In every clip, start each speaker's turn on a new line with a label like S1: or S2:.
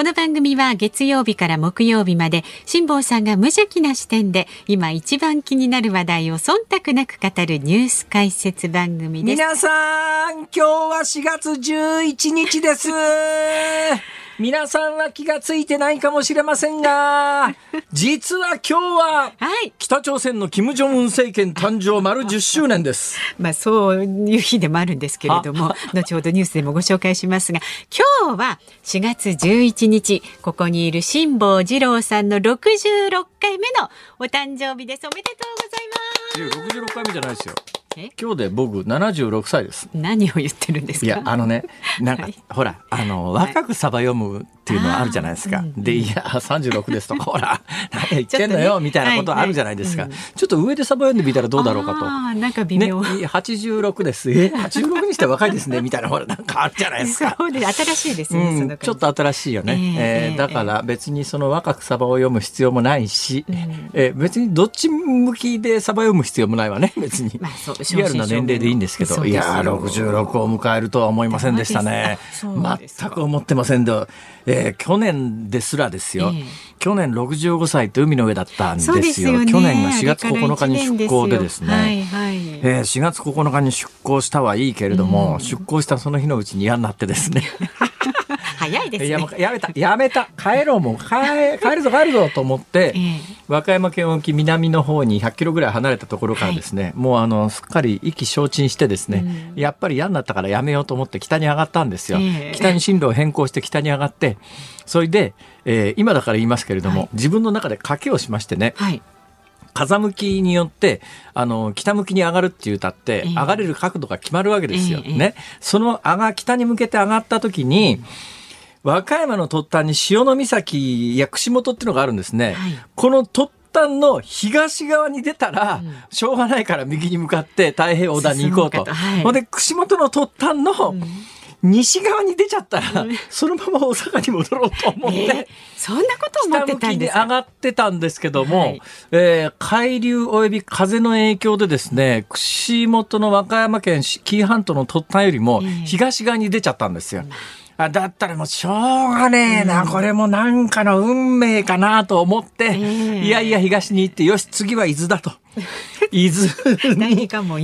S1: この番組は月曜日から木曜日まで辛坊さんが無邪気な視点で今一番気になる話題を忖度なく語るニュース解説番組です。
S2: 皆さん今日は4月11日です。皆さんは気がついてないかもしれませんが、実は今日は、北朝鮮の金正恩政権誕生丸10周年です。
S1: まあそういう日でもあるんですけれども、後ほどニュースでもご紹介しますが、今日は4月11日、ここにいる辛坊治郎さんの66回目のお誕生日です。おめでとうございます。
S2: 66回目じゃないですよ。今日で僕76歳です。
S1: 何を言ってるんですか？
S2: いやあのねなんか、はい、ほらあの若くサバ読むっていうのはあるじゃないですか。でいや36ですとか ほら何言ってんのよ、ね、みたいなことあるじゃないですか、ちょっと上でサバ読んでみたらどうだろうかと。
S1: あなんか微妙。
S2: ね86です。え86にして若いですね みたいなほらなんかあるじゃないですか。
S1: そうで新しいですね、
S2: うん、ちょっと新しいよね。えー、えー、だから別にその若くサバを読む必要もないし、うん、えー、別にどっち向きでサバ読む必要もないわね 別に。まあそうリアルな年齢でいいんですけど、いや66を迎えるとは思いませんでしたね。全く思ってませんで、えー、去年ですらですよ、えー、去年65歳って海の上だったんですよ。すよね、去年が4月9日に出港でですね、はいはい、えー、4月9日に出港したはいいけれども、うん、出港したその日のうちに嫌になってですね。
S1: 早いですね。や
S2: やめた、やめた、帰ろうもう、帰帰るぞ帰るぞと思って、えー、和歌山県沖南の方に100キロぐらい離れたところからですね、はい、もうあの、すっかり意気消沈してですね、うん、やっぱり嫌になったからやめようと思って北に上がったんですよ。えー、北に進路を変更して北に上がって、それで、えー、今だから言いますけれども、はい、自分の中で賭けをしましてね、はい。風向きによってあの北向きに上がるっていう歌って、上がれる角度が決まるわけですよ。ね、その上が北に向けて上がった時に、和歌山の突端に潮岬や串本っていうのがあるんですね。はい、この突端の東側に出たら、しょうがないから右に向かって太平洋横断に行こうと。はい、ほんで串本の突端の、うん。西側に出ちゃったら、そのまま大阪に戻ろうと思って、えー、
S1: そんなこと思ってたんです
S2: か？上がってたんですけども、はい、えー、海流及び風の影響でですね、串本の和歌山県紀伊半島の突端よりも東側に出ちゃったんですよ。えーあだったらもうしょうがねえな、うん、これもなんかの運命かなと思って、えー、いやいや東に行って、よし、次は伊豆だと。伊豆。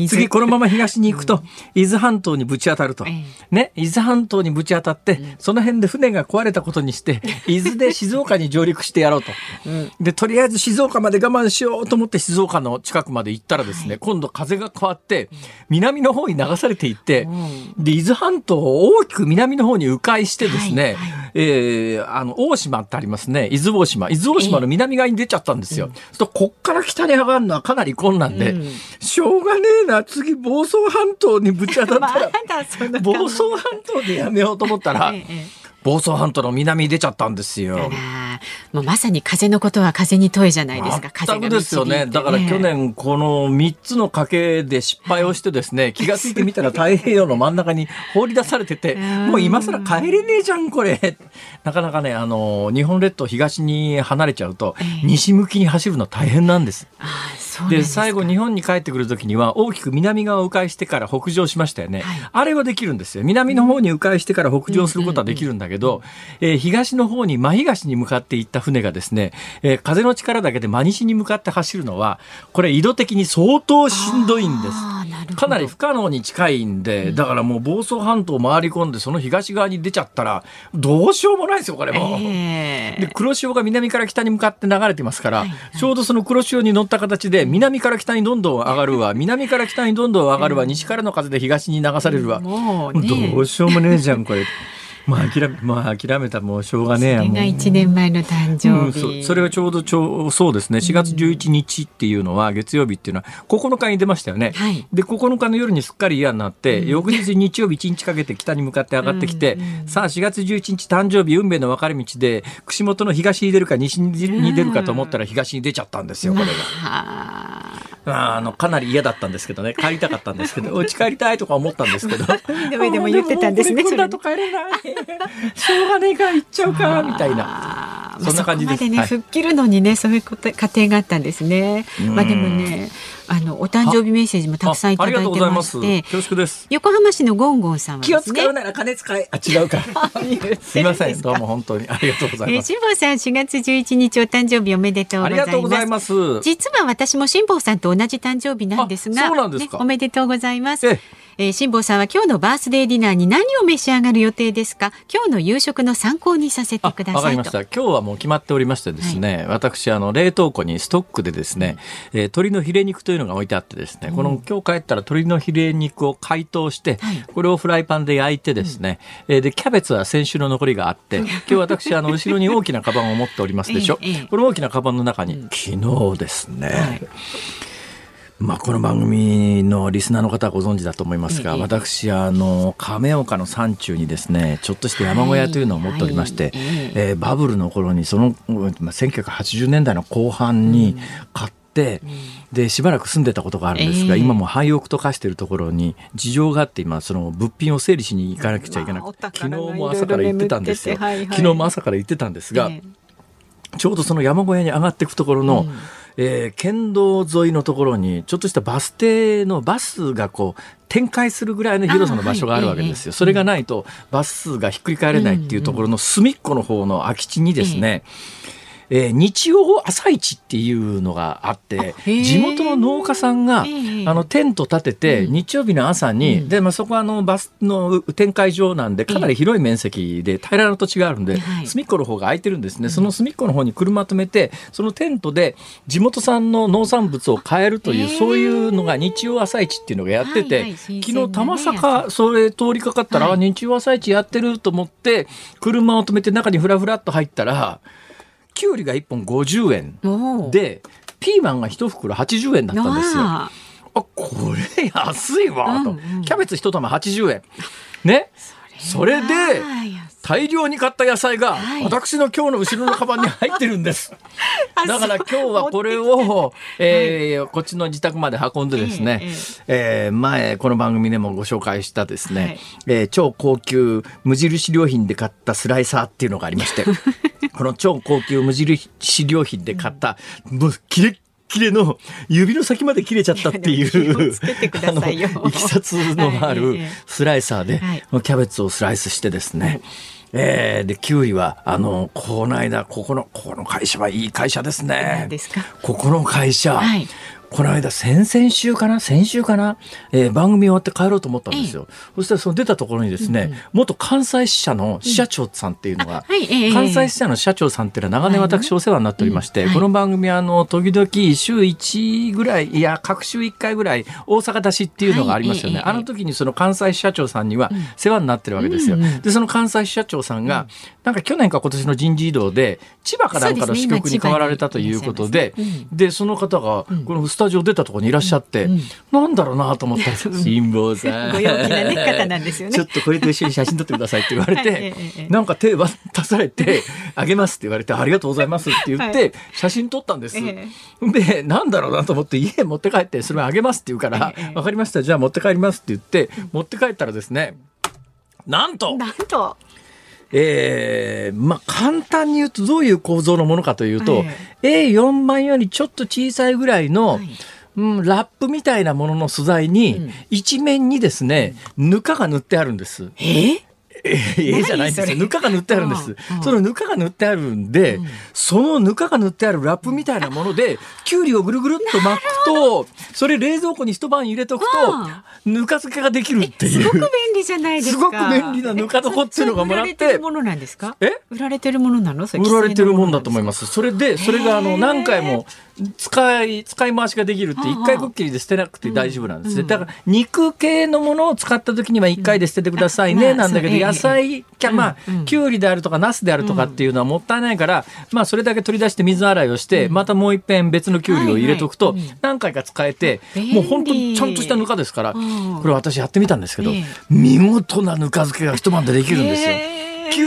S2: 次このまま東に行くと、伊豆半島にぶち当たると、ね伊豆半島にぶち当たって、その辺で船が壊れたことにして 伊豆で静岡に上陸してやろうと、でとりあえず静岡まで我慢しようと思って静岡の近くまで行ったらですね、今度風が変わって南の方に流されていって、で伊豆半島を大きく南の方に迂回してですね、はえあの大島ってありますね。伊豆大島。伊豆大島の南側に出ちゃったんですよ。とこっから北に上がるのはかなり困難で、うん、しょうがねえな次房総半島にぶち当たったら。房総半島でやめようと思ったら、ええ房総半島の南に出ちゃったんですよ。
S1: もうまさに風のことは風に問えじゃないですか。風
S2: がですよね。だから去年この3つの賭けで失敗をしてですね、気が付いてみたら太平洋の真ん中に放り出されてて、もう今更帰れねえじゃんこれ。なかなかね、あの、日本列島東に離れちゃうと、西向きに走るの大変なんです。で最後日本に帰ってくる時には大きく南側を迂回してから北上しましたよね、はい、あれはできるんですよ南の方に迂回してから北上することはできるんだけど、えー、東の方に真東に向かっていった船がですね、えー、風の力だけで真西に向かって走るのはこれ緯度的に相当しんどいんです。かなり不可能に近いんでだからもう房総半島を回り込んでその東側に出ちゃったらどうしようもないですよこれも、えー、で黒潮が南から北に向かって流れてますから、はいはい、ちょうどその黒潮に乗った形で南から北にどんどん上がるわ南から北にどんどん上がるわ、西からの風で東に流されるわ、もう、ね、どうしようもねえじゃんこれ。まあ諦め、まあ諦めたもうしょうがねえや
S1: それが1年前の誕生日、
S2: うん、そ。それがちょうどちょう、そうですね、4月11日っていうのは、月曜日っていうのは、9日に出ましたよね。はい、で、9日の夜にすっかり嫌になって、うん、翌日日曜日1日かけて北に向かって上がってきて、うん、さあ4月11日誕生日運命の分かれ道で、串本の東に出るか西に出るかと思ったら東に出ちゃったんですよ、これが。あのかなり嫌だったんですけどね。帰りたかったんですけど。お家帰りたいとか思ったんですけど。
S1: 海の上でも言ってたんですね
S2: あでももうこれだと帰れない。しょうがねえから行っちゃうかみたいな。そんな感じです。
S1: そこまでね、
S2: はい、
S1: 吹っ切るのにね、そういうこと過程があったんですね。まあでもね、あのお誕生日メッセージもたくさんいただいてまして。
S2: 恐縮です。
S1: 横浜市のゴンゴンさんは、ね、
S2: 気を使うなら金使い。あ違うか。すみません。どうも本当にありがとうございます。
S1: 辛、坊、さん4月11日お誕生日おめでとうございます。実は私も辛坊さんと同じ誕生日なんですが
S2: そうなんですか、
S1: ね、おめでとうございますえー、辛坊さんは今日のバースデーディナーに何を召し上がる予定ですか？今日の夕食の参考にさせてくださいわ
S2: かりました。今日はもう決まっておりましてですね、はい、私あの冷凍庫にストックでですね、えー、鶏のヒレ肉というのが置いてあってですね、うん、この今日帰ったら鶏のヒレ肉を解凍して、はい、これをフライパンで焼いてですね、うん、えー、でキャベツは先週の残りがあって今日私あの後ろに大きなカバンを持っておりますでしょ、ええ、この大きなカバンの中に、うん、昨日ですね、はいまあ、この番組のリスナーの方はご存知だと思いますが、ええ、私あの亀岡の山中にですねちょっとして山小屋というのを持っておりまして、はい。はい、えー、バブルの頃にその、まあ、1980年代の後半に買って、うん、でしばらく住んでたことがあるんですが、え、今も廃屋と化しているところに事情があって今その物品を整理しに行かなくちゃいけなくて、昨日も朝から行ってたんですよ、昨日も朝から行ってたんですが、ちょうどその山小屋に上がっていくところの、うんえー、県道沿いのところにちょっとしたバス停のバスがこう展開するぐらいの広さの場所があるわけですよ。それがないとバスがひっくり返れないっていうところの隅っこの方の空き地にですね、えー、日曜朝市っていうのがあって地元の農家さんが、あのテント立てて、日曜日の朝に、うん、でまあ、そこはあのバスの展開場なんでかなり広い面積で平らな土地があるんで、隅っこの方が空いてるんですね、その隅っこの方に車止めてそのテントで地元産の農産物を買えるという、そういうのが日曜朝市っていうのがやってて、はいはい、昨日玉坂それ通りかかったら、はい、日曜朝市やってると思って車を止めて中にふらふらっと入ったら。きゅうりが1本50円でピーマンが1袋80円だったんですよ。あ。これ安いわと、うんうん、キャベツ1玉80円。ね。それで大量に買った野菜が私の今日の後ろのカバンに入ってるんです。だから今日はこれを、えー、こっちの自宅まで運んでですね、えー、前この番組でもご紹介したですね、はい、えー、超高級無印良品で買ったスライサーっていうのがありまして この超高級無印良品で買った、もうキレッキレの指の先まで切れちゃったっていうあのいきさつのあるスライサーで、キャベツをスライスしてですね、えー、でキウイはあのこの間ここのこの会社はいい会社ですね。ここの会社、はい、この間先々週かな？先週かな、えー、番組終わって帰ろうと思ったんですよ、ええ、そしたらその出たところにですね、うんうん、元関西支社の支社長さんっていうのが、うん。はい、関西支社の社長さんっていうのは長年私お世話になっておりまして、はい、この番組あの時々週1ぐらいいや各週1回ぐらい大阪出しっていうのがありますよね、はい、あの時にその関西支社長さんには世話になってるわけですよ、うんうん、でその関西支社長さんが、なんか去年か今年の人事異動で千葉かなんかの支局に変わられたということで、で、ね。うん、でその方がこのスタジオ出たところにいらっしゃって、うん、なんだろうなと思ったら 辛坊さん。
S1: ご陽気な、ね、方なんですよね。
S2: ちょっとこれと一緒に写真撮ってくださいって。言われて、はい、なんか手渡されて あげますって言われてありがとうございますって言って、写真撮ったんです、えでなんだろうなと思って家持って帰ってそれあげますって言うから、え分かりましたじゃあ持って帰りますって言って持って帰ったらですねなんと
S1: なんと
S2: えー、まあ、簡単に言うとどういう構造のものかというと、えー、A4 枚よりちょっと小さいぐらいの、はい。うん、ラップみたいなものの素材に、一面にですね、ぬかが塗ってあるんです。
S1: え
S2: ええじゃないんですよ。ぬかが塗ってあるんです。そのぬかが塗ってあるんで、そのぬかが塗ってあるラップみたいなもので、きゅうりをぐるぐるっと巻くと、それ冷蔵庫に一晩入れとくと、ぬか漬けができるっていう。す
S1: ごく便利じゃないですか。
S2: すごく便利なぬか床っていうのがもらって。売られて
S1: るものなんですか
S2: え
S1: 売られてるものなの
S2: 売られてるもんだと思います。それで、それがあの、何回も、使い、使い回しができるって一回こっきりで捨てなくて大丈夫なんですね。だから肉系のものを使った時には一回で捨ててくださいね、なんだけど野菜、まあ、きゅうりであるとかナスであるとかっていうのはもったいないから、まあそれだけ取り出して水洗いをして、またもう一遍別のきゅうりを入れとくと何回か使えて、もう本当にちゃんとしたぬかですから、これ私やってみたんですけど、見事なぬか漬けが一晩でできるんですよ。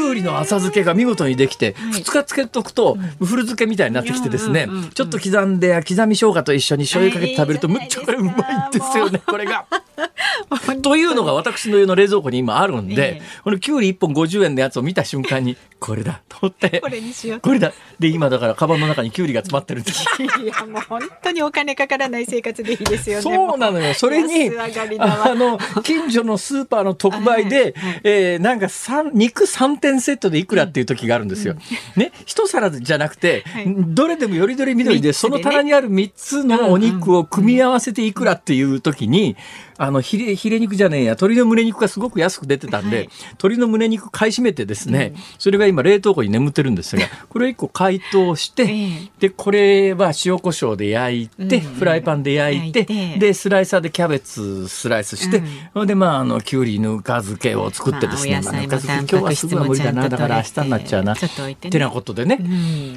S2: きゅうりりの浅漬けが見事にできて、2日漬けとくと、古漬けみたいになってきてですね、ちょっと刻んで刻み生姜と一緒に醤油かけて食べるとむっちゃこれうまいんですよねこれが。というのが私の家の冷蔵庫に今あるんで、このきゅうり1本50円のやつを見た瞬間にこれだと思って。
S1: これにしよう。
S2: これだ。で今だからカバンの中にきゅうりが詰まってるんです。
S1: いやもう本当にお金かからない生活でいいですよね。
S2: そうなのよ。それにあの近所のスーパーの特売で、えー、なんか肉3点セットでいくらっていう時があるんですよ、うん、ね？一皿じゃなくて、はい、どれでもよりどり緑で、ね、その棚にある3つのお肉を組み合わせていくらっていう時に、あのヒレヒレ肉じゃねえや鶏の胸肉がすごく安く出てたんで、はい、鶏の胸肉買い占めてですね、うん、それが今冷凍庫に眠ってるんですが これを1個解凍して、えー、でこれは塩コショウで焼いて、うん、フライパンで焼いてでスライサーでキャベツスライスして、うん、でまああのきゅうりぬか漬けを作ってですね、まあ、ぬか漬け今日はすぐは無理だなだから明日になっちゃうな。ってなことでね、うん、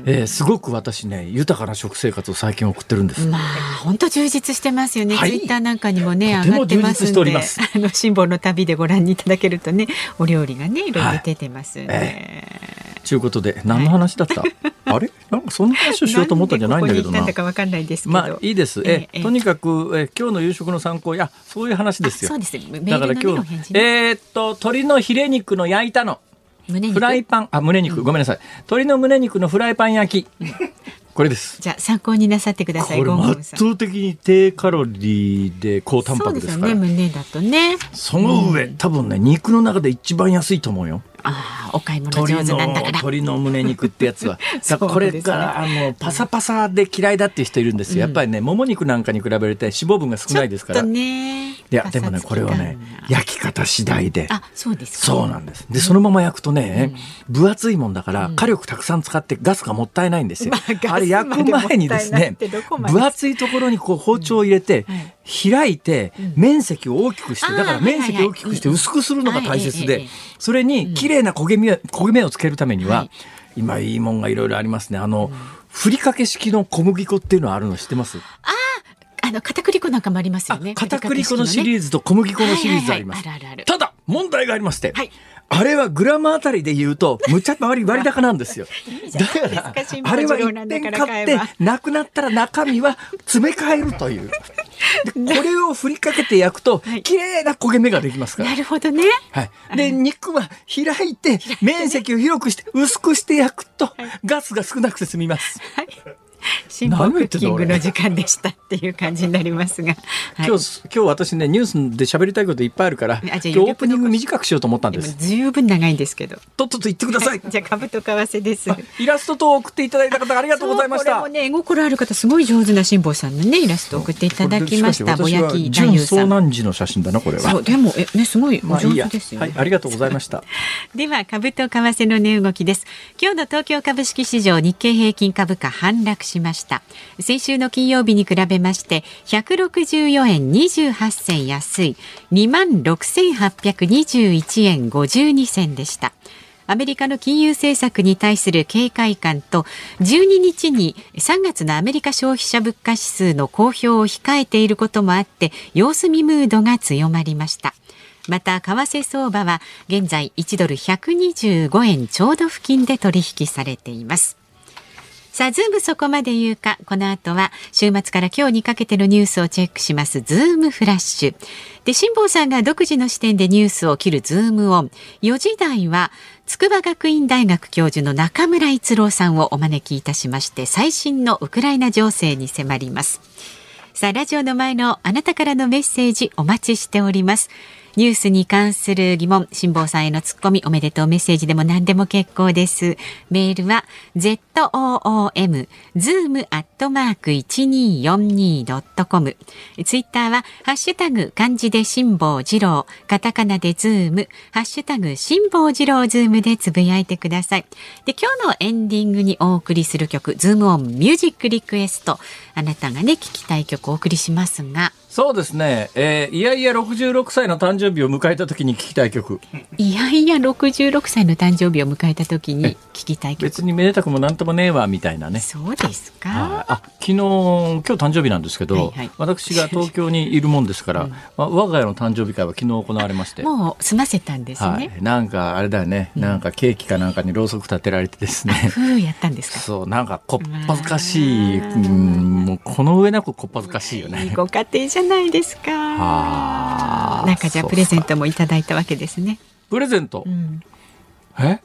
S2: えー、すごく私ね豊かな食生活を最近送ってるんです。
S1: まあ本当充実してますよね、はい、ツイッターなんかにもね上がってますんで。あの辛抱の旅でご覧いただけるとねお料理がねいろいろ出てますね。はいえ。
S2: ー、ということで何の話だった、はい、あれ？なんかそんな話をしようと思ったんじゃないんだけどな。
S1: なかわかんないです
S2: まあいいです。ええとにかくえ今日の夕食の参考やそういう話ですよ。
S1: そうです。
S2: だから今日えー、っと鶏のヒレ肉の焼いたの。フライパンあ胸肉、ごめんなさい鶏の胸肉のフライパン焼き、これです。
S1: じゃあ参考になさってください。
S2: これ圧倒的に低カロリーで高タンパクですから。
S1: ね、胸だとね。
S2: その上、うん、多分ね肉の中で一番安いと思うよ。
S1: ああ、お買い物上手なんだから。
S2: 鶏の胸肉ってやつは。これが、あのパサパサで嫌いだっていう人いるんですよ。やっぱりね、もも肉なんかに比べて脂肪分が少ないですから。
S1: ね。
S2: いやでもねこれはね焼き方次第で。
S1: あそうです
S2: そうなんです。でそのまま焼くとね、分厚いもんだから火力たくさん使ってガスがもったいないんですよ。あれ焼く前にですね分厚いところにこう包丁を入れて。開いて面積を大きくしてだから面積を大きくして薄くするのが大切でそれに綺麗な焦げ目焦げ目をつけるためには今いいもんがいろいろありますね。あのふりかけ式の小麦粉っていうのはあるの知ってます？
S1: ああの片栗粉なんかもありますよね。
S2: 片栗粉のシリーズと小麦粉のシリーズあります。ただ問題がありまして、はい、あれはグラムあたりで言うとむちゃ割割高なんですよ。だからあれは一点買ってなくなったら中身は詰め替えるという。これを振りかけて焼くと、綺麗な焦げ目ができますから。
S1: なるほどね。
S2: はい。で、肉は開いて、面積を広くして、薄くして焼くと、ガスが少なくて済みます。はい
S1: 辛抱クッキングの時間でしたっていう感じになりますが、
S2: はい、今日今日私ねニュースで喋りたいこといっぱいあるから今日オープニング短くしようと思ったんです。
S1: 十分長いんですけど。
S2: とっとと言ってください。
S1: じゃあ株と為替です。
S2: イラストと送っていただいた方ありがとうございました。
S1: これもね絵心ある方すごい上手な辛坊さんのねイラスト送っていただきましたぼやき
S2: 純遭難時の写真だなこれは。
S1: でもえねすごい。お上手ですよ、
S2: ねまあいい、はいありがとうございました。
S1: では株と為替の値動きです。今日の東京株式市場日経平均株価反落ししました。先週の金曜日に比べまして164円28銭安い。2万6821円52銭でした。アメリカの金融政策に対する警戒感と12日に3月のアメリカ消費者物価指数の公表を控えていることもあって様子見ムードが強まりました。また為替相場は現在1ドル125円ちょうど付近で取引されています。さあ、ズームそこまで言うか。この後は週末から今日にかけてのニュースをチェックします、ズームフラッシュ。で、辛坊さんが独自の視点でニュースを切るズームオン。4時台は、筑波学院大学教授の中村逸郎さんをお招きいたしまして、最新のウクライナ情勢に迫ります。さあ、ラジオの前のあなたからのメッセージお待ちしております。ニュースに関する疑問、辛坊さんへのツッコミ、おめでとうメッセージでも何でも結構です。メールは zoom zoom アットマーク一二四二ドットコム。ツイッターはハッシュタグ漢字で辛坊治郎、カタカナでズーム、ハッシュタグ辛坊治郎ズームでつぶやいてください。で今日のエンディングにお送りする曲、ズームオンミュージックリクエスト。あなたがね聞きたい曲をお送りしますが。
S2: そうですね、えー、いやいや66歳の誕生日を迎えた時に聞きたい曲。
S1: いやいや66歳の誕生日を迎えた時に聞きたい曲。
S2: 別にめでたくもなんともねえわみたいなね。
S1: そうですか？
S2: あ昨日今日誕生日なんですけど、はいはい、私が東京にいるもんですから、うん、まあ、我が家の誕生日会は昨日行われまして。
S1: もう済ませたんですね、はい、
S2: なんかあれだよね、うん、なんかケーキかなんかにろうそく立てられてですね。
S1: ふうやったんですか？
S2: そうなんかこっぱずかしい、うん、もうこの上なくこっぱずかしいよね。
S1: ご家庭じゃないですかなんかじゃあプレゼントもいただいたわけですね。
S2: プレゼント、うん、え？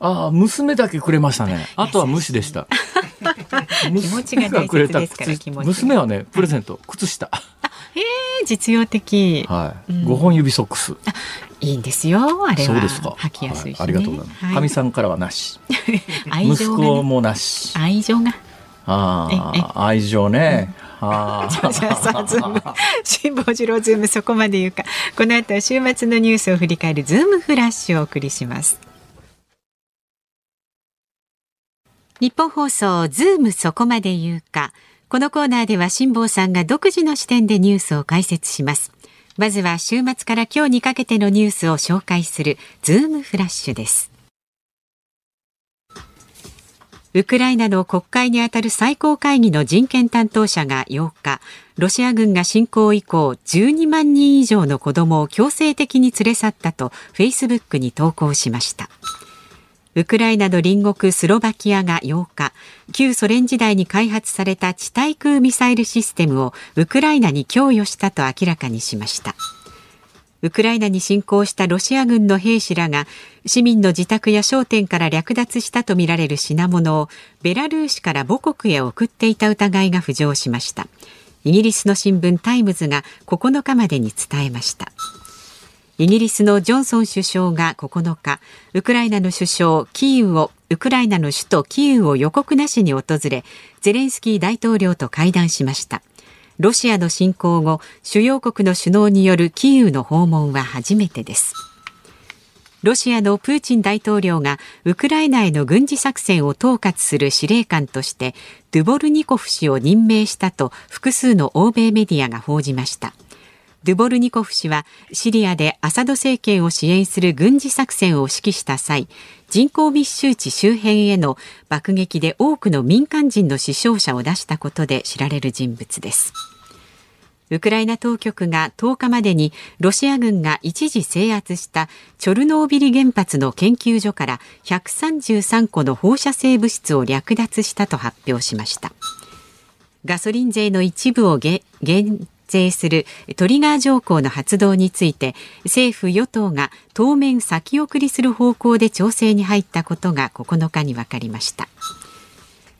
S2: ああ娘だけくれましたね。あとは無視でした。
S1: 気持ちが大切ですから
S2: 娘はねプレゼント、靴下。
S1: ええ実用的。
S2: はい。五、うん、本指ソックス。
S1: いいんですよ。あれ
S2: そうですか。
S1: 履きやすい、ね
S2: はい、ありがとうございます。か、み、さんからはなし。息子もなし。
S1: 愛情が。
S2: ああ、愛情ね。
S1: あじゃあさズーム辛坊治郎ズームそこまで言うか。この後は週末のニュースを振り返るズームフラッシュをお送りします。ニッポン放送ズームそこまで言うか。このコーナーでは辛坊さんが独自の視点でニュースを解説します。まずは週末から今日にかけてのニュースを紹介するズームフラッシュですウクライナの国会にあたる最高会議の人権担当者が8日、ロシア軍が侵攻以降12万人以上の子供を強制的に連れ去ったとフェイスブックに投稿しました。ウクライナの隣国スロバキアが8日、旧ソ連時代に開発された地対空ミサイルシステムをウクライナに供与したと明らかにしました。ウクライナに侵攻したロシア軍の兵士らが市民の自宅や商店から略奪したとみられる品物をベラルーシから母国へ送っていた疑いが浮上しました。イギリスの新聞タイムズが9日までに伝えました。イギリスのジョンソン首相が9日ウクライナの首相キーウをウクライナの首都キーウを予告なしに訪れゼレンスキー大統領と会談しました。ロシアの侵攻後主要国の首脳によるキーウの訪問は初めてです。ロシアのプーチン大統領がウクライナへの軍事作戦を統括する司令官としてドゥボルニコフ氏を任命したと複数の欧米メディアが報じました。ドゥボルニコフ氏はシリアでアサド政権を支援する軍事作戦を指揮した際人口密集地周辺への爆撃で多くの民間人の死傷者を出したことで知られる人物です。ウクライナ当局が10日までにロシア軍が一時制圧したチョルノービリ原発の研究所から133個の放射性物質を略奪したと発表しました。ガソリン税の一部を減税するトリガー条項の発動について政府与党が当面先送りする方向で調整に入ったことが9日に分かりました。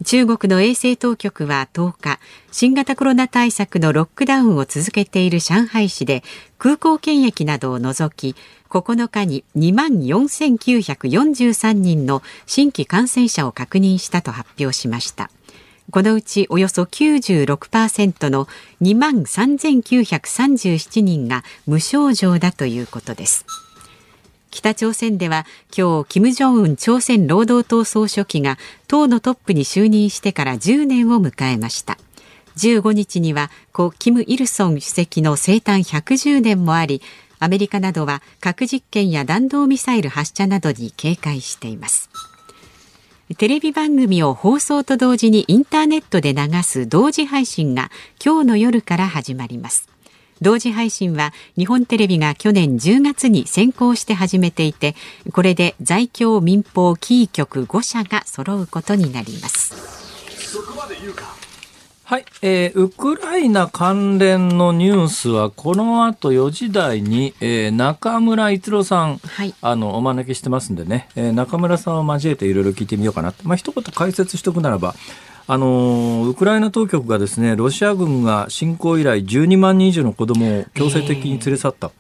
S1: 中国の衛生当局は10日新型コロナ対策のロックダウンを続けている上海市で空港検疫などを除き9日に2万4943人の新規感染者を確認したと発表しました。このうちおよそ96%の2万3937人が無症状だということです。北朝鮮では今日金正恩朝鮮労働党総書記が党のトップに就任してから10年を迎えました。15日には故キム・イルソン主席の生誕110年もありアメリカなどは核実験や弾道ミサイル発射などに警戒しています。テレビ番組を放送と同時にインターネットで流す同時配信が今日の夜から始まります。同時配信は日本テレビが去年10月に先行して始めていてこれで在京民放キー局5社が揃うことになります。
S2: はい、えー、ウクライナ関連のニュースはこの後4時台に、えー、中村逸郎さん、はい、あのお招きしてますんでね、えー、中村さんを交えていろいろ聞いてみようかなまあ一言解説しておくならばあのウクライナ当局がですねロシア軍が侵攻以来12万人以上の子どもを強制的に連れ去った。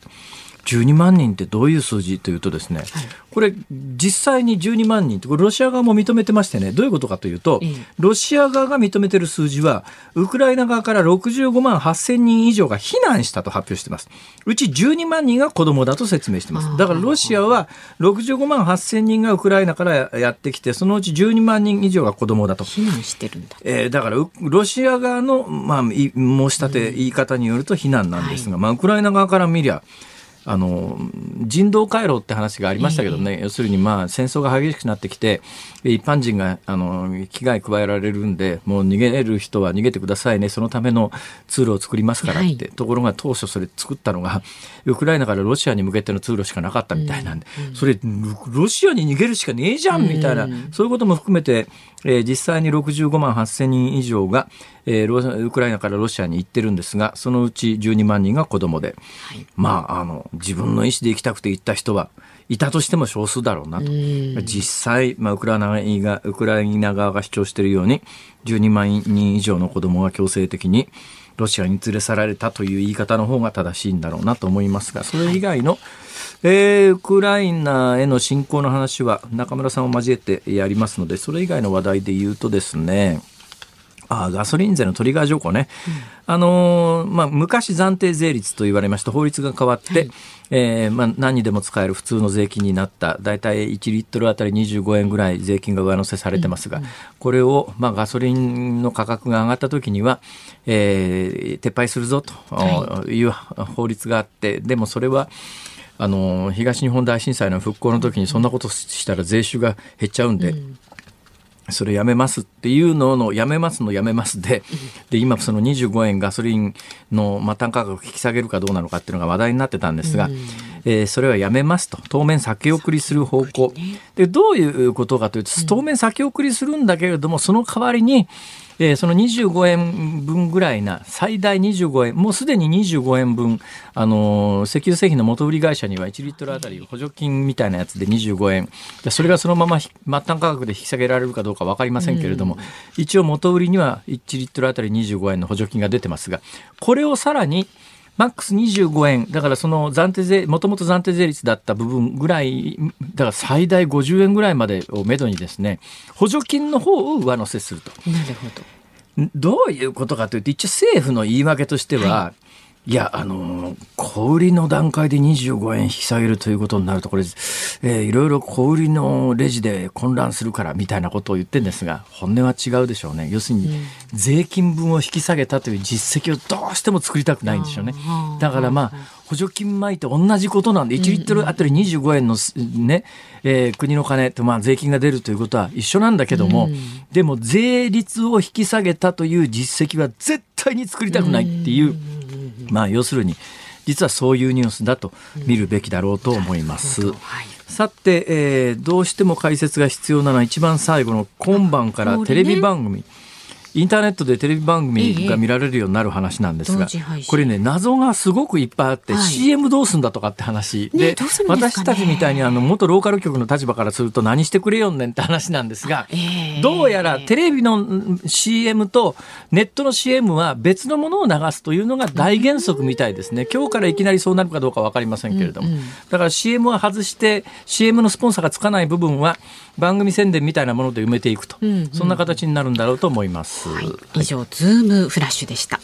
S2: 12万人ってどういう数字というとですね、はい、これ実際に12万人ってこれロシア側も認めてましてねどういうことかというと、ロシア側が認めてる数字はウクライナ側から65万8000人以上が避難したと発表してます。うち12万人が子供だと説明してます。だからロシアは65万8000人がウクライナからやってきてそのうち12万人以上が子供だと。
S1: 避難してるんだ、
S2: えー、だからロシア側の、まあ、申し立て言い方によると避難なんですが、はい、まあ、ウクライナ側から見りゃあの人道回廊って話がありましたけどね、要するにまあ戦争が激しくなってきて一般人があの危害加えられるんでもう逃げる人は逃げてくださいね。そのための通路を作りますからって、はい、ところが当初それ作ったのがウクライナからロシアに向けての通路しかなかったみたいなんで、うんうん、それロシアに逃げるしかねえじゃんみたいな、うん、そういうことも含めて、えー、実際に65万8000人以上がえー、ウクライナからロシアに行ってるんですがそのうち12万人が子供で、はい、まああの自分の意思で行きたくて行った人はいたとしても少数だろうなと。実際、まあ、ウクライナがウクライナ側が主張しているように12万人以上の子供が強制的にロシアに連れ去られたという言い方の方が正しいんだろうなと思いますがそれ以外の、えー、ウクライナへの侵攻の話は中村さんを交えてやりますのでそれ以外の話題で言うとですねあガソリン税のトリガー条項ね、うん、あのー、まあ、昔暫定税率と言われました法律が変わって、はい、えー、まあ、何にでも使える普通の税金になった。大体1リットルあたり25円ぐらい税金が上乗せされてますが、うん。うん、これを、まあ、ガソリンの価格が上がった時には、えー、撤廃するぞという法律があって、でもそれはあの東日本大震災の復興の時にそんなことしたら税収が減っちゃうんで、うん、それやめますっていうののやめますのやめますで で今その25円ガソリンの末端価格引き下げるかどうなのかっていうのが話題になってたんですが、えー、それはやめますと。当面先送りする方向。でどういうことかというと当面先送りするんだけれどもその代わりにえー、その25円分ぐらいな最大25円もうすでに25円分、あのー、石油製品の元売り会社には1リットルあたり補助金みたいなやつで25円。それがそのまま末端価格で引き下げられるかどうか分かりませんけれども、うん、一応元売りには1リットルあたり25円の補助金が出てますがこれをさらにマックス25円、だからその暫定税、もともと暫定税率だった部分ぐらい、だから最大50円ぐらいまでをめどにですね、補助金の方を上乗せすると。
S1: なるほ
S2: ど。どういうことかというと、一応政府の言い訳としては、はいいや、あの、小売りの段階で25円引き下げるということになると、これ、えー、いろいろ小売りのレジで混乱するからみたいなことを言ってるんですが、本音は違うでしょうね。要するに、税金分を引き下げたという実績をどうしても作りたくないんでしょうね。だからまあ、補助金米と同じことなんで、1リットルあたり25円のね、えー、国の金と、まあ、税金が出るということは一緒なんだけども、でも税率を引き下げたという実績は絶対に作りたくないっていう、まあ、要するに実はそういうニュースだと見るべきだろうと思います。さて、えー、どうしても解説が必要なのは一番最後の今晩からテレビ番組。インターネットでテレビ番組が見られるようになる話なんですが、これね謎がすごくいっぱいあって、CM どうすんだとかって話で、私たちみたいにあの元ローカル局の立場からすると何してくれよんねんって話なんですが、どうやらテレビの CM とネットの CM は別のものを流すというのが大原則みたいですね。今日からいきなりそうなるかどうか分かりませんけれども、だから CM は外して CM のスポンサーがつかない部分は番組宣伝みたいなもので埋めていくと、そんな形になるんだろうと思います。はい、
S1: 以上、ズームフラッシュでした。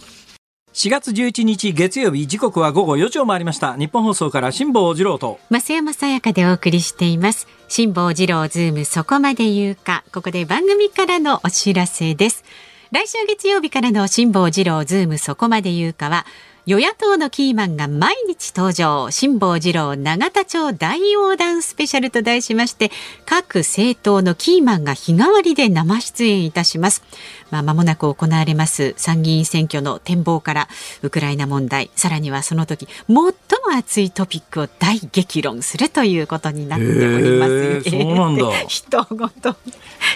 S2: 4月11日月曜日時刻は午後4時を回りました。ニッポン放送から辛坊治郎と。
S1: 増山さやかでお送りしています。辛坊治郎ズームそこまで言うか。ここで番組からのお知らせです。来週月曜日からの辛坊治郎ズームそこまで言うかは与野党のキーマンが毎日登場。辛坊治郎永田町大横断スペシャルと題しまして各政党のキーマンが日替わりで生出演いたしますまあ、間もなく行われます参議院選挙の展望からウクライナ問題さらにはその時最も熱いトピックを大激論するということになっております。
S2: そうなんだ。
S1: 人ごと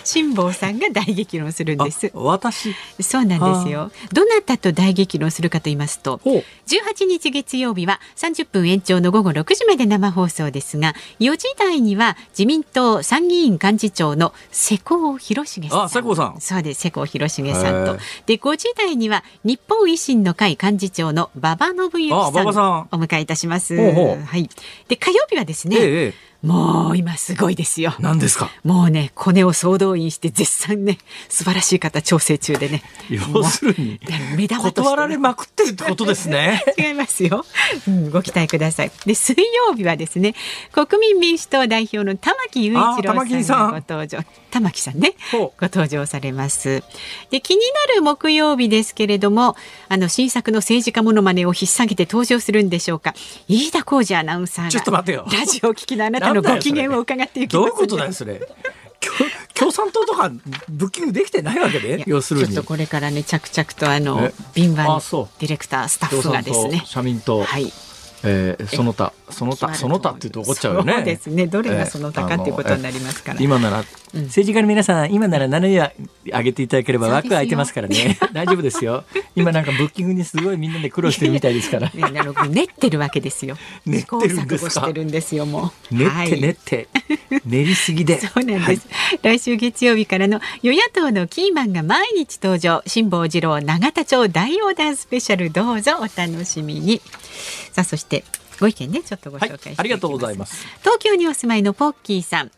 S1: 辛坊さんが大激論するんです。
S2: 私？
S1: そうなんですよ。どなたと大激論するかと言いますと、18日月曜日は30分延長の午後6時まで生放送ですが、4時台には自民党参議院幹事長の世耕弘成さん。
S2: あ、世耕さん。
S1: そうです。世耕弘広重さんと。で5時台には日本維新の会幹事長の馬場信之さんをお迎えいたします。はい。で火曜日はですね、ええもう今すごいですよ。
S2: 何ですか？
S1: もうね、コネを総動員して絶賛ね、素晴らしい方調整中でね。
S2: 要するに、目玉と、ね、断られまくってるってことですね。
S1: 違いますよ、うん。ご期待ください。で、水曜日はですね、国民民主党代表の玉木雄一郎さんがご登場。玉木さんね、ご登場されます。で、気になる木曜日ですけれども、あの新作の政治家ものまねを引っ提げて登場するんでしょうか。飯田浩二アナウンサーが。
S2: ちょっと待てよ。
S1: ラジオを聞きのあなたのご機嫌を伺っていき
S2: どういうことだよそれ。共産党とかブッキングできてないわけで要するに。
S1: ちょっとこれからね着々とあの敏腕ディレクタースタッフがですね。
S2: 社民党、はい。えー、その他その他その他って言うと怒っちゃうよね。
S1: そうですね。どれがその他かっていうことになりますから。
S2: 今なら、うん、政治家の皆さん今なら7夜上げていただければ枠空いてますからね。大丈夫ですよ。今なんかブッキングにすごいみんなで苦労してるみたいですから。ね、
S1: 練ってるわけですよ。
S2: 練ってるんですか？
S1: してるんですよも
S2: う。練って練って、練りすぎで。
S1: そうなんです、はい、来週月曜日からの与野党のキーマンが毎日登場。辛坊治郎永田町大横断スペシャルどうぞお楽しみに。さあそしてご意見ねちょっとご紹介、はい、
S2: ありがとうございます
S1: 東京にお住まいのポッキーさん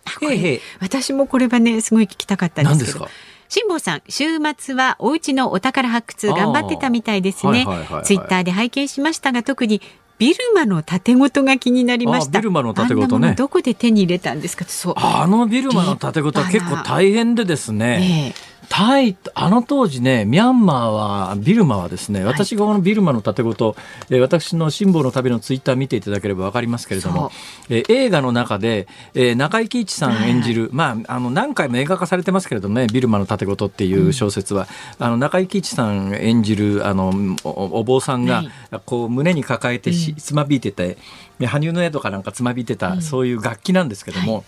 S1: 私もこれはねすごい聞きたかったんですけど辛坊さん週末はお家のお宝発掘頑張ってたみたいですね、ツイッターで拝見しましたが特にビルマの盾事が気になりました。
S2: ビルマの盾事ね。
S1: どこで手に入れたんですか？
S2: そう。あのビルマの盾事は結構大変でですね。えータイあの当時ね、ミャンマーは、ビルマはですね、私がこのビルマの盾ごと、え私の辛抱の旅のツイッター見ていただければ分かりますけれども、え映画の中で、え中井貴一さん演じる、まあ、あの何回も映画化されてますけれどもね、ビルマの盾ごとっていう小説は、うん、あの中井貴一さん演じるあのお坊さんが、こう胸に抱えてし、つまびいてて、羽生の絵とかなんかつまびいてた、そういう楽器なんですけども、はい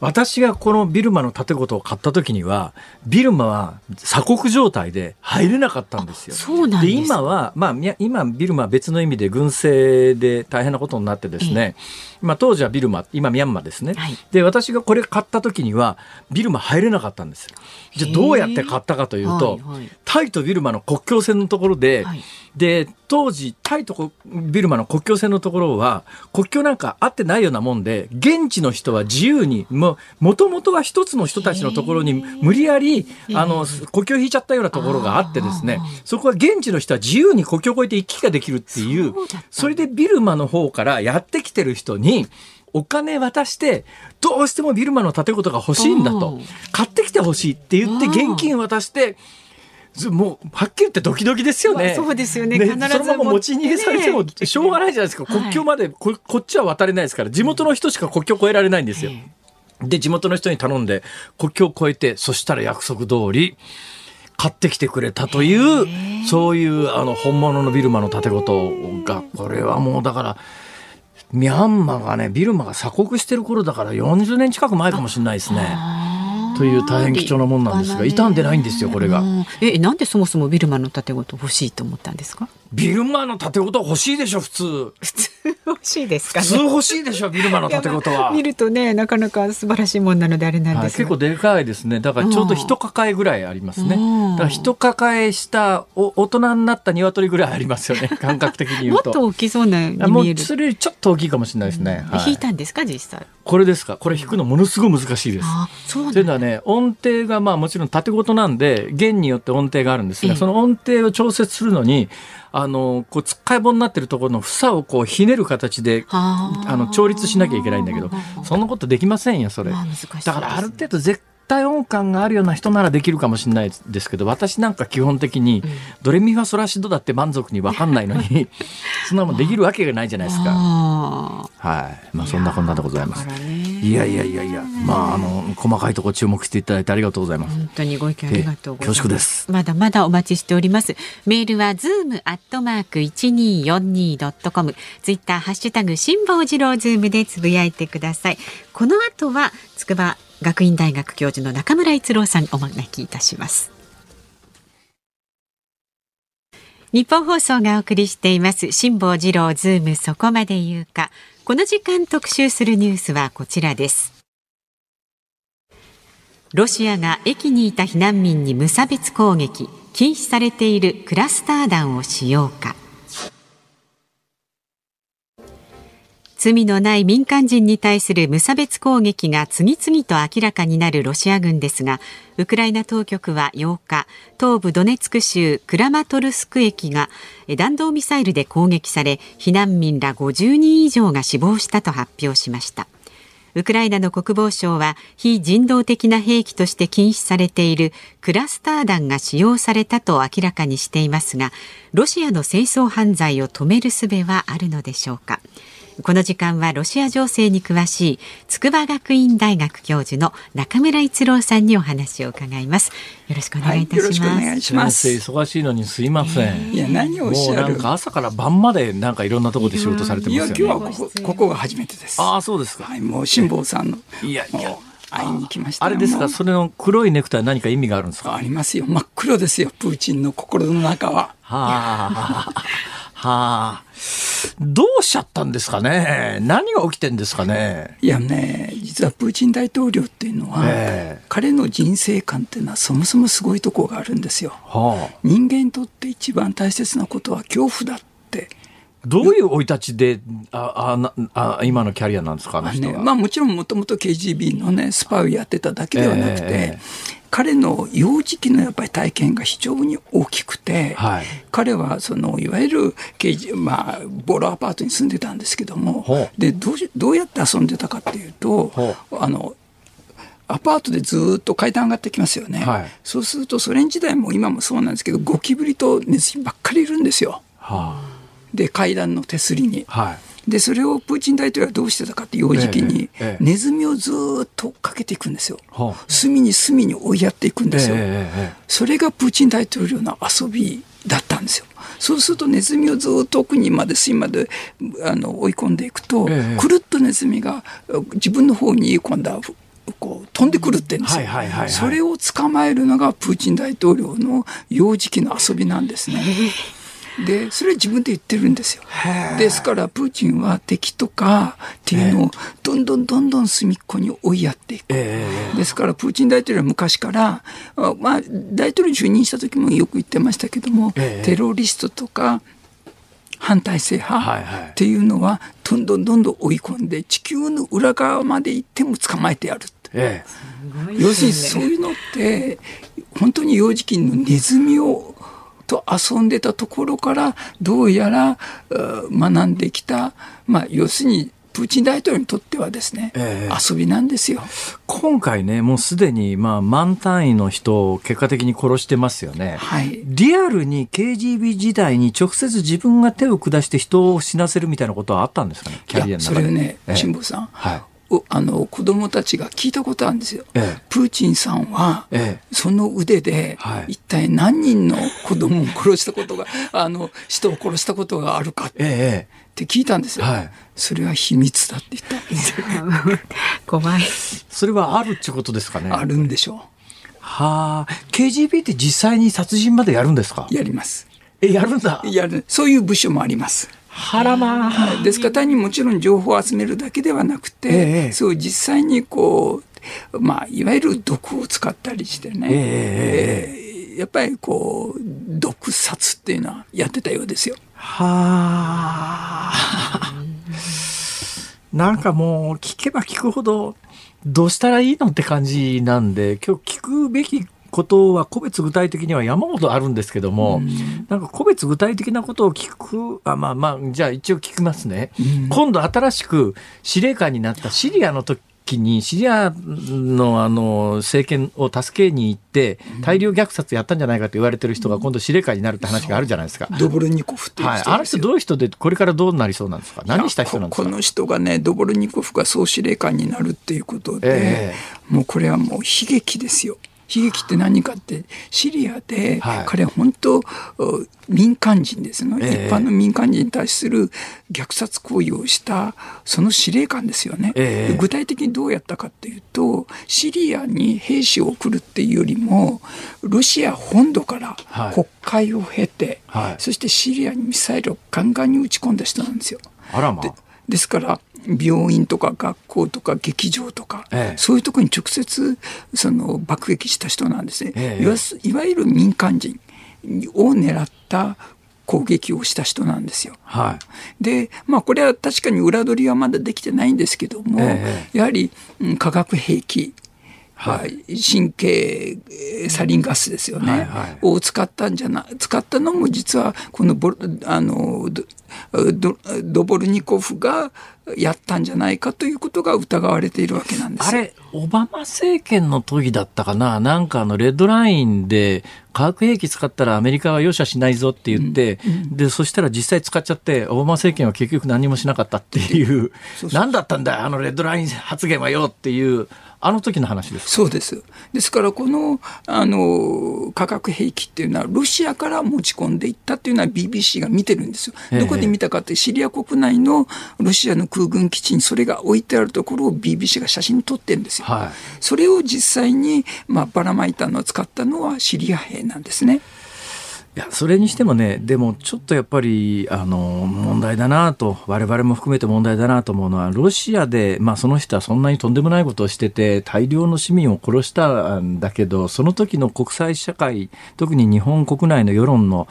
S2: 私がこのビルマの盾事を買った時にはビルマは鎖国状態で入れなかったんですよ。
S1: そうなんで
S2: 今は、まあ、今ビルマは別の意味で軍政で大変なことになってですね、まあ、当時はビルマ今ミャンマーですね、はい、で私がこれ買った時にはビルマ入れなかったんですよ。じゃあどうやって買ったかというと、はいはい、タイとビルマの国境線のところで、はい、で当時タイとビルマの国境線のところは国境なんかあってないようなもんで現地の人は自由にもともとは一つの人たちのところに無理やりあの国境引いちゃったようなところがあってですね。そこは現地の人は自由に国境を越えて行き来ができるっていうそれでビルマの方からやってきてる人にお金渡してどうしてもビルマの建物が欲しいんだと買ってきてほしいって言って現金渡してもうはっきり言ってドキドキですよね。
S1: そうですよね。ね必
S2: ずそのまま持ち逃げされてもしょうがないじゃないですか。国境までここっちは渡れないですから地元の人しか国境越えられないんですよ。で地元の人に頼んで国境を越えてそしたら約束通り。買ってきてくれたというそういうあの本物のビルマの建事がこれはもうだからミャンマーがねビルマが鎖国してる頃だから40年近く前かもしれないですね。という大変貴重なもんなんですが傷んでないんですよこれが。
S1: えなんでそもそもビルマの建事欲しいと思ったんですか？
S2: ビルマの建事欲しいでしょ普通。
S1: 普通欲しいですか、ね、
S2: 普通欲しいでしょビルマの建事は、
S1: 見るとねなかなか素晴らしいもんなのであれなんです
S2: 結構でかいですね。だからちょうど一抱えぐらいありますね。だから一抱えしたお大人になった鶏ぐらいありますよね 感覚的に言うと。
S1: もっと大きそうな
S2: もうそれよりちょっと大きいかもしれないですね、
S1: はい、引いたんですか実際？
S2: これですか。これ弾くのものすごい難しいです。
S1: そう
S2: というのはね音程がまあもちろん縦事なんで弦によって音程があるんですが、その音程を調節するのにあのこうつっかい棒になってるところの房をこうひねる形であ。の調律しなきゃいけないんだけどそんなことできませんよそれ。だからある程度絶対音感があるような人ならできるかもしれないですけど私なんか基本的にドレミファソラシドだって満足に分かんないのに そんなもんできるわけがないじゃないですか。はいまあそんなこんなでございます。いやいやいやいやまああの細かいところ注目していただいてありがとうございます。
S1: 本当にご意見ありがとうございます。恐
S2: 縮です。
S1: まだまだお待ちしております。メールはズームアットマーク一二四二ドットコム、ツイッターハッシュタグ辛坊治郎ズームでつぶやいてください。この後は筑波学院大学教授の中村逸郎さんお招きいたします。日本放送がお送りしています辛坊治郎ズームそこまで言うか。この時間特集するニュースはこちらです。ロシアが駅にいた避難民に無差別攻撃禁止されているクラスター弾を使用か。罪のない民間人に対する無差別攻撃が次々と明らかになるロシア軍ですがウクライナ当局は8日東部ドネツク州クラマトルスク駅が弾道ミサイルで攻撃され避難民ら50人以上が死亡したと発表しました。ウクライナの国防省は非人道的な兵器として禁止されているクラスター弾が使用されたと明らかにしていますがロシアの戦争犯罪を止める術はあるのでしょうか。この時間はロシア情勢に詳しい筑波学院大学教授の中村一郎さんにお話を伺います。よろしくお願いいたします、はい、
S3: お願いします。
S2: 忙しいのにすいません、
S3: いや何をおっしゃ
S2: る？なんか朝から晩までなんかいろんなところで仕事されてますよね。
S3: いや今日はここここが初めてです。
S2: ああそうですか。
S3: はいもう辛坊さんのいやいや。会いに来ました
S2: あれですかそれの黒いネクタイ何か意味があるんですか？
S3: ありますよ。真っ黒ですよプーチンの心の中は。は
S2: あ はあ。どうしちゃったんですかね？何が起きてんですかね？
S3: いやね、実はプーチン大統領っていうのは、えー、彼の人生観っていうのはそもそもすごいところがあるんですよ。はあ、人間にとって一番大切なことは恐怖だって。
S2: どういう生い立ちで、あああ今のキャリアなんですかね、
S3: まあ、もちろんもともと KGB のね、スパイをやってただけではなくて、えー彼の幼児期のやっぱり体験が非常に大きくて、はい、彼はそのいわゆる刑事、まあ、ボロアパートに住んでたんですけどもでどうどうやって遊んでたかっていうとあのアパートでずっと階段上がってきますよね、はい、そうするとソ連時代も今もそうなんですけどゴキブリとネズミばっかりいるんですよ。はあ、で階段の手すりに。はいでそれをプーチン大統領はどうしてたかって幼児期に、ネズミをずっと追っかけていくんですよ、隅に隅に追いやっていくんですよ、それがプーチン大統領の遊びだったんですよ。そうするとネズミをずっと奥にまで隅まであの追い込んでいくと、くるっとネズミが自分の方に今度はこう飛んでくるってんですよ、それを捕まえるのがプーチン大統領の幼児期の遊びなんですね。でそれは自分で言ってるんですよ。ですからプーチンは敵とかっていうのをどんどんどんどん隅っこに追いやっていく。ですからプーチン大統領は昔からまあ大統領就任した時もよく言ってましたけども、テロリストとか反体制派っていうのはどんどんどんどん追い込んで地球の裏側まで行っても捕まえてやる。ええ、要するにそういうのって本当に幼児期のネズミをと遊んでたところからどうやら学んできた、まあ、要するにプーチン大統領にとってはですね、えー、遊びなんですよ。
S2: 今回ね、もうすでに、まあ、万単位の人を結果的に殺してますよね、はい、リアルに KGB 時代に直接自分が手を下して人を死なせるみたいなことはあったんですかね、キャリアの中
S3: で。それね、辛坊さん、はい、あの子供たちが聞いたことあるんですよ。ええ、プーチンさんは、え、その腕で、一体何人の子供を殺したことが、あの人を殺したことがあるかって聞いたんですよ。はい、それは秘密だって言ったんですよ。
S1: 怖い。
S2: それはあるってことですかね。
S3: あるんでしょう。
S2: はあ、KGB って実際に殺人までやるんですか？
S3: やります。
S2: え、やるんだ。
S3: やる。そういう部署もあります。
S2: はらま
S3: あ、ですから単にもちろん情報を集めるだけではなくて、ええ、そう実際にこう、まあ、いわゆる毒を使ったりしてね、ええやっぱりこう毒殺っていうのはやってたようですよ。
S2: はあ。なんかもう聞けば聞くほどどうしたらいいのって感じなんで今日聞くべきことは個別具体的には山ほどあるんですけども、うん、なんか個別具体的なことを聞く、あまあまあ、じゃあ一応聞きますね。うん、今度新しく司令官になったシリアの時にシリアのあの政権を助けに行って大量虐殺やったんじゃないかと言われてる人が今度司令官になるって話があるじゃないですか。
S3: ドボルニコフっていう人、はい、
S2: あの人どういう人でこれからどうなりそうなんですか？何した人なんです
S3: か？この人がねドボルニコフが総司令官になるっていうことで、えー、もうこれはもう悲劇ですよ。悲劇って何かってシリアで彼は本当民間人ですね、えー、一般の民間人に対する虐殺行為をしたその司令官ですよね、えー、具体的にどうやったかっていうとシリアに兵士を送るっていうよりもロシア本土から国会を経て、はい、そしてシリアにミサイルをガンガンに撃ち込んだ人なんですよ。
S2: あらま
S3: ですから病院とか学校とか劇場とか、ええ、そういうところに直接その爆撃した人なんですね、え、いわいわゆる民間人を狙った攻撃をした人なんですよ。はい、でまあこれは確かに裏取りはまだできてないんですけども、やはり、うん、化学兵器はい、神経サリンガスですよね、はいはい、を使ったんじゃな使ったのも実はこのボあのドドボルニコフがやったんじゃないかということが疑われているわけなんです。
S2: あれ、オバマ政権の時だったかな、なんかあのレッドラインで、化学兵器使ったらアメリカは容赦しないぞって言って、うんうん、でそしたら実際使っちゃって、オバマ政権は結局何もしなかったっていう、何だったんだよ、あのレッドライン発言はよっていう。あの時の話です
S3: そうです。ですから、この、あの、化学兵器っていうのは、ロシアから持ち込んでいったっていうのは BBC が見てるんですよ。どこで見たかって、シリア国内のロシアの空軍基地にそれが置いてあるところを BBC が写真撮ってるんですよ。はい、それを実際に、まあ、ばらまいたのを使ったのはシリア兵なんですね。
S2: いやそれにしてもねでもちょっとやっぱりあの問題だなと我々も含めて問題だなと思うのはロシアで、まあ、その人はそんなにとんでもないことをしてて大量の市民を殺したんだけどその時の国際社会特に日本国内の世論の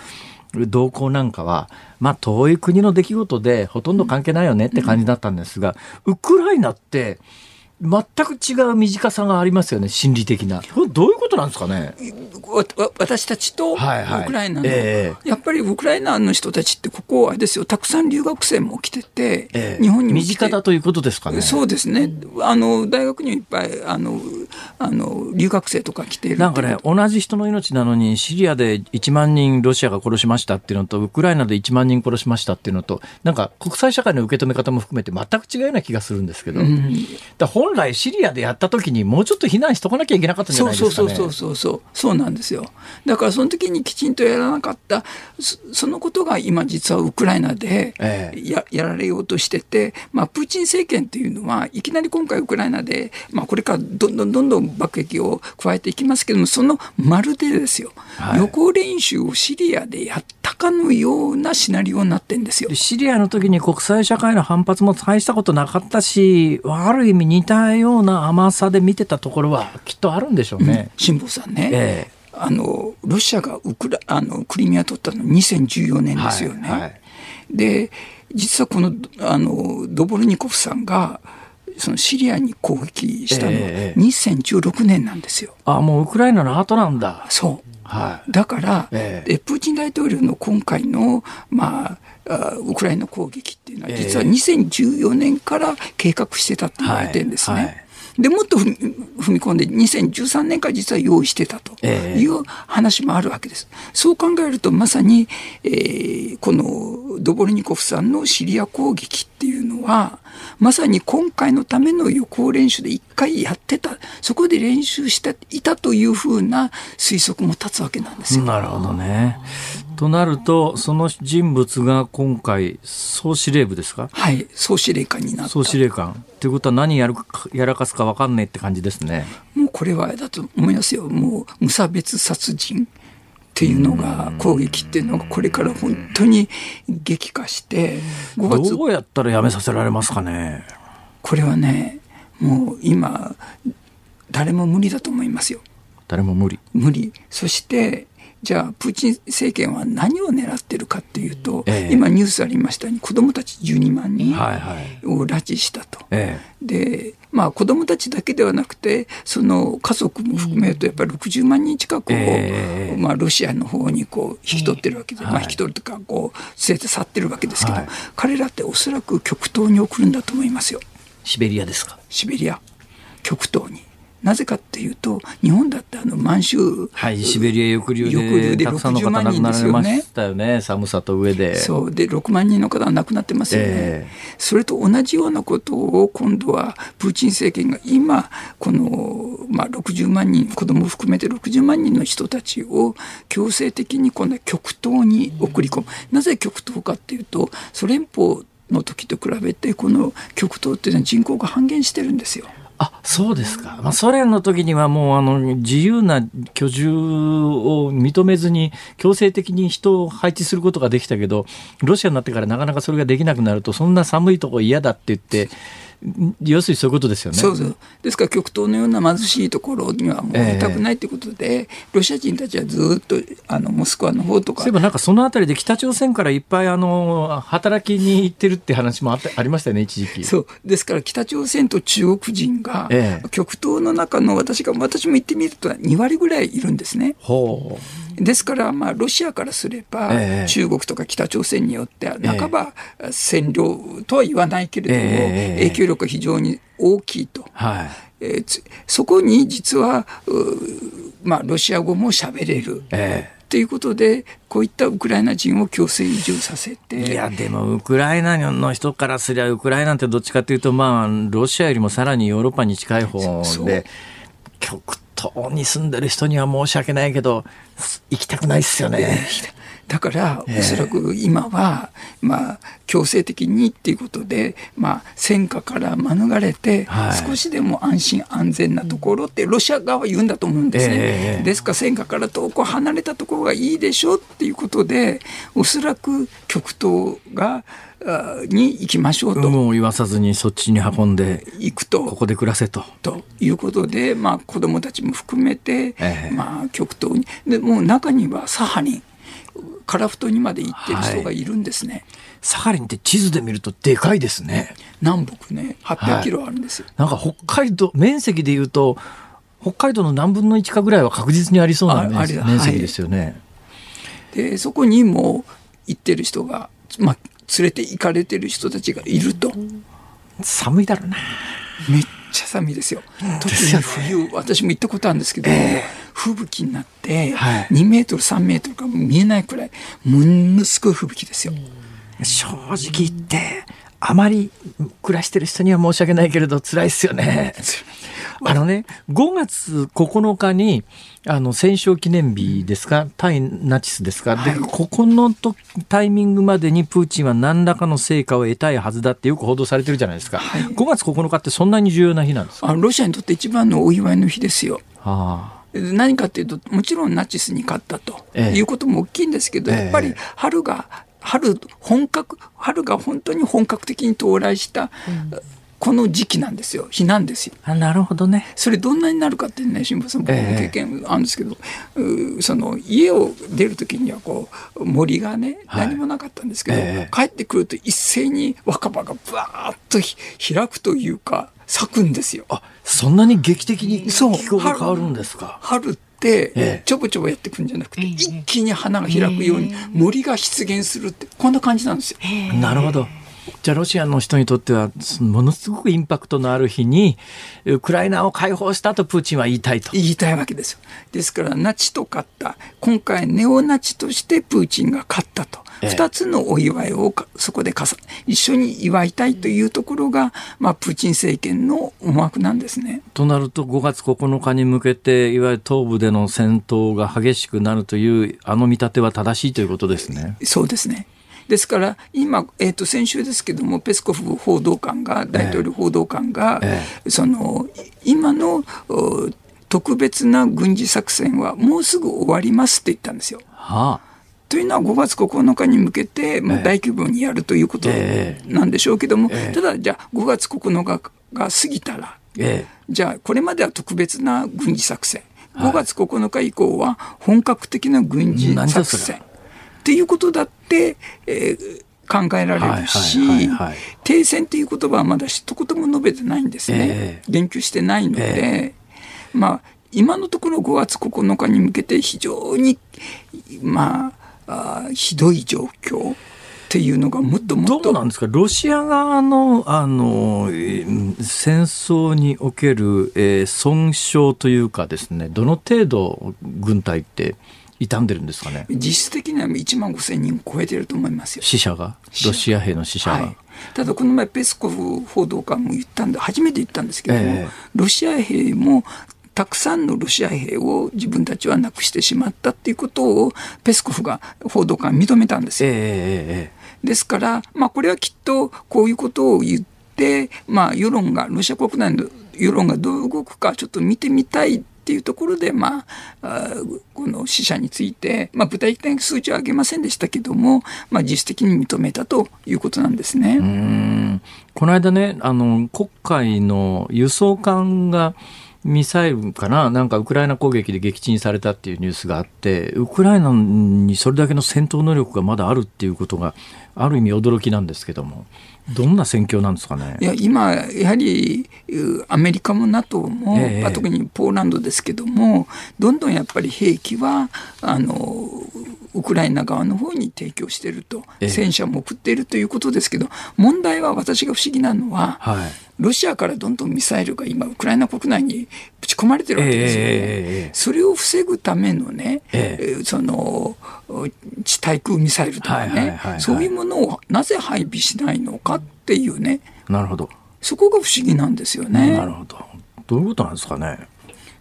S2: 動向なんかは、まあ、遠い国の出来事でほとんど関係ないよねって感じだったんですが、ウクライナって全く違う短さがありますよね、心理的な。どういうことなんですかね？
S3: 私たちとウクライナの、はいはいえー、やっぱりウクライナの人たちって、ここはですよ、たくさん留学生も来てて、えー、日本に
S2: も身近だということですかね？
S3: そうですね。あの大学にいっぱいあのあの留学生とか来ている
S2: なんかね、同じ人の命なのに、シリアで1万人ロシアが殺しましたっていうのと、ウクライナで1万人殺しましたっていうのと、なんか国際社会の受け止め方も含めて、全く違うような気がするんですけど。うん本来シリアでやった時にもうちょっと避難しとかなきゃいけなかったんじゃないですか、ね、
S3: そうそうそうそうそう。なんですよ。だからその時にきちんとやらなかった。そのことが今実はウクライナでや,、やられようとしてて、まあ、プーチン政権っていうのはいきなり今回ウクライナで、まあ、これからどんどんどんどん爆撃を加えていきますけどもそのまるでですよ、はい、予行練習をシリアでやったかのようなシナリオになってんですよ。
S2: シリアの時に国際社会の反発も大したことなかったしある意味似たような甘さで見てたところはきっとあるんでしょうね。
S3: 辛、う、坊、さんね、ええ、あのロシアがウクラあのクリミア取ったの2014年ですよね。はいはい、で実はこのあのドボルニコフさんがそのシリアに攻撃したのは2016年なんですよ。
S2: え、あもうウクライナの後なんだ。
S3: そう。はい、だから、ええ、プーチン大統領の今回の、まあ、ウクライナ攻撃っていうのは、実は2014年から計画してたって言われてるんですね。はいはいでもっと踏み込んで2013年から実は用意してたという話もあるわけです。そう考えるとまさに、えー、このドボルニコフさんのシリア攻撃っていうのはまさに今回のための予行練習で一回やってたそこで練習していたというふうな推測も立つわけなんですよ。
S2: なるほどね。となると、その人物が今回、総司令部ですか？
S3: はい、総司令官になった。
S2: 総司令官。ということは何やるか、やらかすか分かんないって感じですね。
S3: もうこれはだと思いますよ。もう無差別殺人。っていうのが攻撃っていうのがこれから本当に激化して
S2: 5月どうやったらやめさせられますかね？
S3: これはねもう今誰も無理だと思いますよ
S2: 誰も無理
S3: 無理そしてじゃあプーチン政権は何を狙ってるかっていうと、ええ、今ニュースありましたように子どもたち12万人を拉致したと。はいはい、でまあ子どもたちだけではなくてその家族も含めるとやっぱり60万人近くを、え、まあ、ロシアの方にこう引き取ってるわけで、まあ、引き取るとかこう連れて去ってるわけですけど、はい、彼らっておそらく極東に送るんだと思いますよ。
S2: シベリアですか？
S3: シベリア。極東に。なぜかっていうと、日本だってあの満州、
S2: はい、シベリア抑留ででたくさんの方亡くなられましたよね、寒さと上で。
S3: そうで、6万人の方が亡くなってますよね、えー、それと同じようなことを今度はプーチン政権が今、この、まあ、60万人、子供を含めて60万人の人たちを強制的に今度は極東に送り込む。なぜ極東かっていうと、ソ連邦の時と比べて、この極東っていうのは人口が半減してるんですよ。
S2: あそうですか、まあ、ソ連の時にはもうあの自由な居住を認めずに強制的に人を配置することができたけどロシアになってからなかなかそれができなくなるとそんな寒いとこ嫌だって言って要するにそういうことですよね。
S3: そうそうですから極東のような貧しいところにはもういたくないということで、えー、ロシア人たちはずっとあのモスクワの方とか。
S2: そういえばなんかそのあたりで北朝鮮からいっぱいあの働きに行ってるって話もあありましたよね一時期。
S3: そうですから北朝鮮と中国人が、えー、極東の中の私が私も行ってみると2割ぐらいいるんですね。
S2: ほ
S3: うですから、まあ、ロシアからすれば、えー、中国とか北朝鮮によっては、半ば占領とは言わないけれども、えー、影響力が非常に大きいと。はいえー、そこに実は、まあ、ロシア語も喋れる。えーということで、こういったウクライナ人を強制移住させて。
S2: いや、でも、ウクライナの人からすりゃ、ウクライナってどっちかというと、まあ、ロシアよりもさらにヨーロッパに近い方で、極東に住んでる人には申し訳ないけど、行きたくないっすよね。
S3: だから、おそらく今は、まあ、強制的にっていうことで、まあ、戦火から免れて、少しでも安心安全なところってロシア側は言うんだと思うんですね。ですから戦火から遠く離れたところがいいでしょうっていうことで、おそらく極東が、に行きましょうと。
S2: もう言わさずにそっちに運んで
S3: 行くと。
S2: ここで暮らせと。
S3: ということで、まあ、子供たちも含めて、えー、まあ、極東に。でもう中にはサハリン。樺太にまで行ってる人がいるんですね、はい、
S2: サハリンって地図で見るとでかいですね。
S3: 南北ね800キロあるんですよ、
S2: はい、なんか北海道面積でいうと北海道の何分の1かぐらいは確実にありそうな面積ですよね、はい、
S3: でそこにも行ってる人が、まあ、連れて行かれてる人たちがいると。
S2: 寒いだろうな。
S3: めっちゃ寒いですよ。特に冬、私も行ったことあるんですけど、えー、吹雪になって、2メートル、3メートルか見えないくらい、ものすごい吹雪ですよ。
S2: 正直言って、あまり暮らしてる人には申し訳ないけれど、辛いですよね。あのね、5月9日に、あの、戦勝記念日ですか、対ナチスですか、はい、で、ここのとタイミングまでにプーチンは何らかの成果を得たいはずだってよく報道されてるじゃないですか。はい、5月9日ってそんなに重要な日なんですか？
S3: ロシアにとって一番のお祝いの日ですよ。はあ。何かというともちろんナチスに勝ったということも大きいんですけど、ええ、やっぱり春が春本格春が本当に本格的に到来した、うんこの時期なんですよ。日なんですよ。
S2: あなるほどね。
S3: それどんなになるかってね辛坊さん僕も経験あるんですけど、えー、その家を出る時にはこう森がね、何もなかったんですけど、えー、帰ってくると一斉に若葉がぶわーっと開くというか咲くんですよ。
S2: あそんなに劇的に気候が変わるんですか？
S3: 春ってちょぼちょぼやってくんじゃなくて、一気に花が開くように森が出現するってこんな感じなんですよ。
S2: なるほどじゃあロシアの人にとってはものすごくインパクトのある日にウクライナを解放したとプーチンは言いたいと。
S3: 言いたいわけですよ。ですからナチと勝った。今回ネオナチとしてプーチンが勝ったと。2つのお祝いをそこで一緒に祝いたいというところが、まあ、プーチン政権の思惑なんですね。
S2: となると5月9日に向けていわゆる東部での戦闘が激しくなるというあの見立ては正しいということですね。
S3: そうですねですから、今、えー、と先週ですけども、ペスコフ報道官が、大統領報道官が、ええ、その今の特別な軍事作戦はもうすぐ終わりますって言ったんですよ。はあ。というのは5月9日に向けて、まあ、大規模にやるということなんでしょうけども、ええ、ただ、じゃあ5月9日が過ぎたら、え、じゃあこれまでは特別な軍事作戦、5月9日以降は本格的な軍事作戦。っていうことだって、えー、考えられるし、停戦っていう言葉はまだ一言も述べてないんですね。えー、言及してないので、えー、まあ、今のところ5月9日に向けて非常に、まあ、あひどい状況。っていうのがもっともっと
S2: どうなんですか？ロシア側のあの戦争における、えー、損傷というかですねどの程度軍隊って傷んでるんですかね。
S3: 実質的には1万5千人超えてると思いますよ。
S2: 死者が？ロシア兵の死者が、はい、
S3: ただこの前ペスコフ報道官も言ったんで初めて言ったんですけども、えー、ロシア兵もたくさんのロシア兵を自分たちはなくしてしまったっていうことをペスコフが報道官認めたんですよ。えー、ですから、まあ、これはきっとこういうことを言って、まあ、世論がロシア国内の世論がどう動くかちょっと見てみたいっていうところで、まあ、この死者について、まあ、具体的な数値は上げませんでしたけども、まあ、実質的に認めたということなんですね。
S2: この間ね、あの、国会の輸送艦が、ミサイルかななんかウクライナ攻撃で撃沈されたっていうニュースがあって、ウクライナにそれだけの戦闘能力がまだあるっていうことが、ある意味驚きなんですけども。どんな戦況なんですかね？
S3: いや今、やはりアメリカも NATO も、えー、特にポーランドですけども、どんどんやっぱり兵器はあのウクライナ側の方に提供していると、戦車も送っているということですけど、問題は私が不思議なのは、はいロシアからどんどんミサイルが今、ウクライナ国内にぶち込まれてるわけですよね。えー、それを防ぐためのね、えー、その地対空ミサイルとかね、そういうものをなぜ配備しないのかっていうね。
S2: なるほど。
S3: そこが不思議なんですよね。
S2: なるほど。どういうことなんですかね。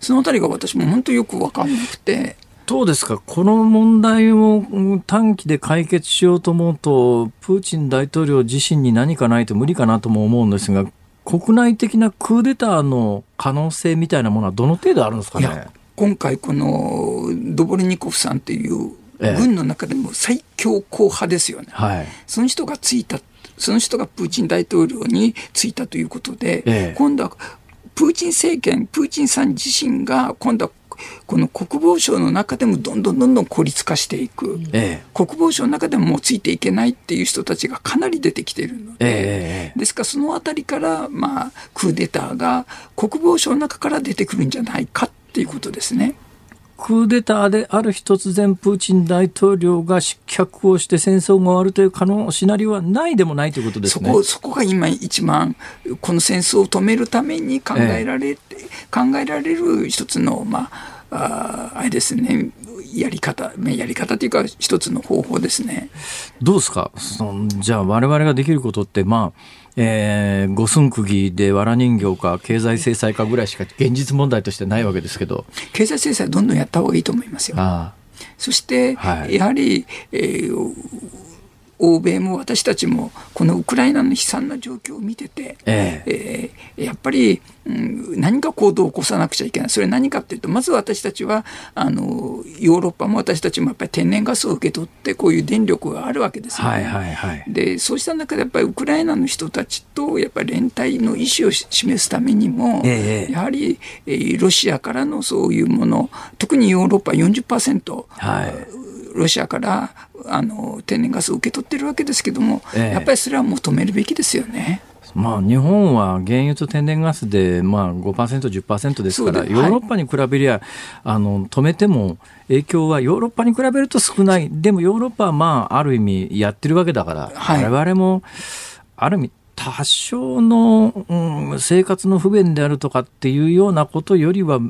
S3: そのあたりが私も本当よく分かんなくて。
S2: どうですか、この問題を短期で解決しようと思うと、プーチン大統領自身に何かないと無理かなとも思うんですが、国内的なクーデターの可能性みたいなものはどの程度あるんですかね？
S3: 今回、このドボルニコフさんっていう軍の中でも最強硬派ですよね、はい、その人がついた、その人がプーチン大統領についたということで、ええ、今度はプーチン政権、プーチンさん自身が今度はこの国防省の中でもどんどんどんどん孤立化していく、ええ、国防省の中でももうついていけないっていう人たちがかなり出てきているので、え、ですからそのあたりから、まあ、クーデターが国防省の中から出てくるんじゃないかっていうことですね。
S2: クーデターである日突然プーチン大統領が失脚をして戦争が終わるという可能シナリオはないでもないということですね。
S3: そこそこが今一番この戦争を止めるために考えられて、ええ、考えられる一つのまあああれですねやり方、やり方というか、一つの方法ですね。
S2: どうですか？そのじゃあ、我々ができることって、まあ、えー、五寸釘で藁人形か経済制裁かぐらいしか現実問題としてないわけですけど
S3: 経済制裁どんどんやった方がいいと思いますよ。あそして、はい、やはり、えー、欧米も私たちもこのウクライナの悲惨な状況を見てて、ええ。えー、やっぱり、うん、何か行動を起こさなくちゃいけない、それは何かっていうと、まず私たちはあのヨーロッパも私たちもやっぱり天然ガスを受け取って、こういう電力があるわけですよ。ね。はいはいはい、でそうした中で、やっぱりウクライナの人たちとやっぱり連帯の意思を示すためにも、えやはり、えー、ロシアからのそういうもの、特にヨーロッパ40%、はい、ロシアからあの天然ガスを受け取ってるわけですけども、えやっぱりそれは求めるべきですよね。
S2: まあ、日本は原油と天然ガスで、まあ5%、10%ですから、ヨーロッパに比べりゃ、あの止めても影響はヨーロッパに比べると少ない、でもヨーロッパは、まあ、ある意味やってるわけだから、はい、我々もある意味、多少の、うん、生活の不便であるとかっていうようなことよりは、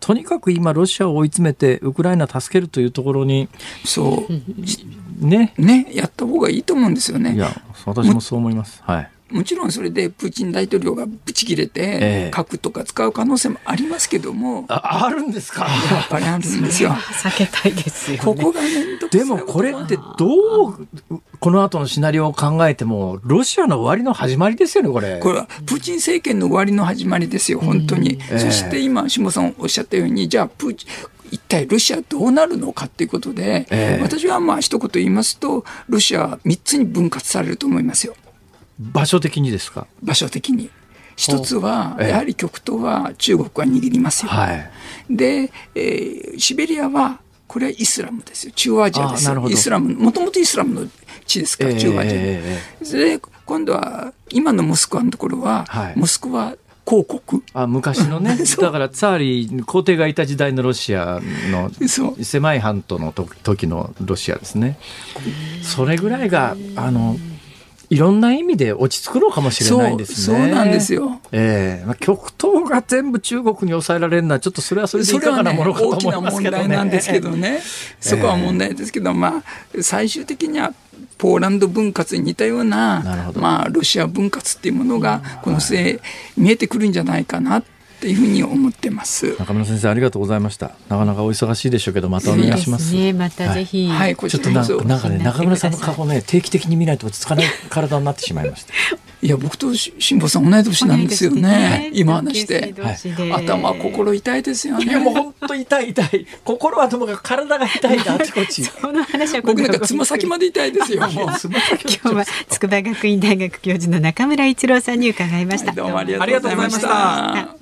S2: とにかく今、ロシアを追い詰めて、ウクライナ助けるというところに、
S3: そう、ね、ね、やった方がいいと思うんですよね。
S2: いや、私もそう思います。はい。
S3: もちろんそれでプーチン大統領がぶち切れて、核とか使う可能性もありますけども、
S2: ああるんですか？
S3: やっぱりあるんですよ。
S1: 避けたいですよ、ね、
S3: ここが
S2: でもこれってどう、この後のシナリオを考えても、ロシアの終わりの始まりですよね、これ。
S3: これはプーチン政権の終わりの始まりですよ、本当に。そして今、下さんおっしゃったように、じゃあプーチン、一体ロシアどうなるのかということで、えー、私はまあ一言言いますと、ロシアは3つに分割されると思いますよ。
S2: 場所的にですか？
S3: 場所的に。一つは、やはり極東は中国が握りますよ。はい、で、えー、シベリアは、これはイスラムですよ。中央アジアですよ。イスラム、もともとイスラムの地ですから、中央アジア、えー、で、今度は、今のモスクワのところは、はい、モスクワ広告
S2: あ昔のね。だからツァーリ皇帝がいた時代のロシアの狭い半島の時のロシアですね。それぐらいがあのいろんな意味で落ち着くのかもしれないです
S3: ね。そうなんですよ。
S2: ええー、まあ、極東が全部中国に抑えられるのは、ちょっとそれはそれでいかがなものかと思いますけどね。
S3: 大きな問題なんですけどね。そこは問題ですけど、まあ、最終的にはポーランド分割に似たような、まあ、ロシア分割っていうものが、この末、見えてくるんじゃないかなというふうに思ってます。
S2: 中村先生ありがとうございました。なかなかお忙しいでしょうけどまたお願いします、
S1: ね、またぜひ、
S2: はい、はい、ちょっとなんかね。中村さんの顔ね定期的に見ないと落ち着かない 体になってしまいました。
S3: いや僕と辛坊さん同い年なんですよね。ね。今話して、はい、頭心痛いですよね。い
S2: やもう本当痛い。痛い。心はともかく体が痛いなあちこち。
S1: その話は
S3: 僕なんかつま先まで痛いですよ。
S1: 今日は筑波学院大学教授の中村逸郎さんに伺いました。
S3: どうもありがとうございました。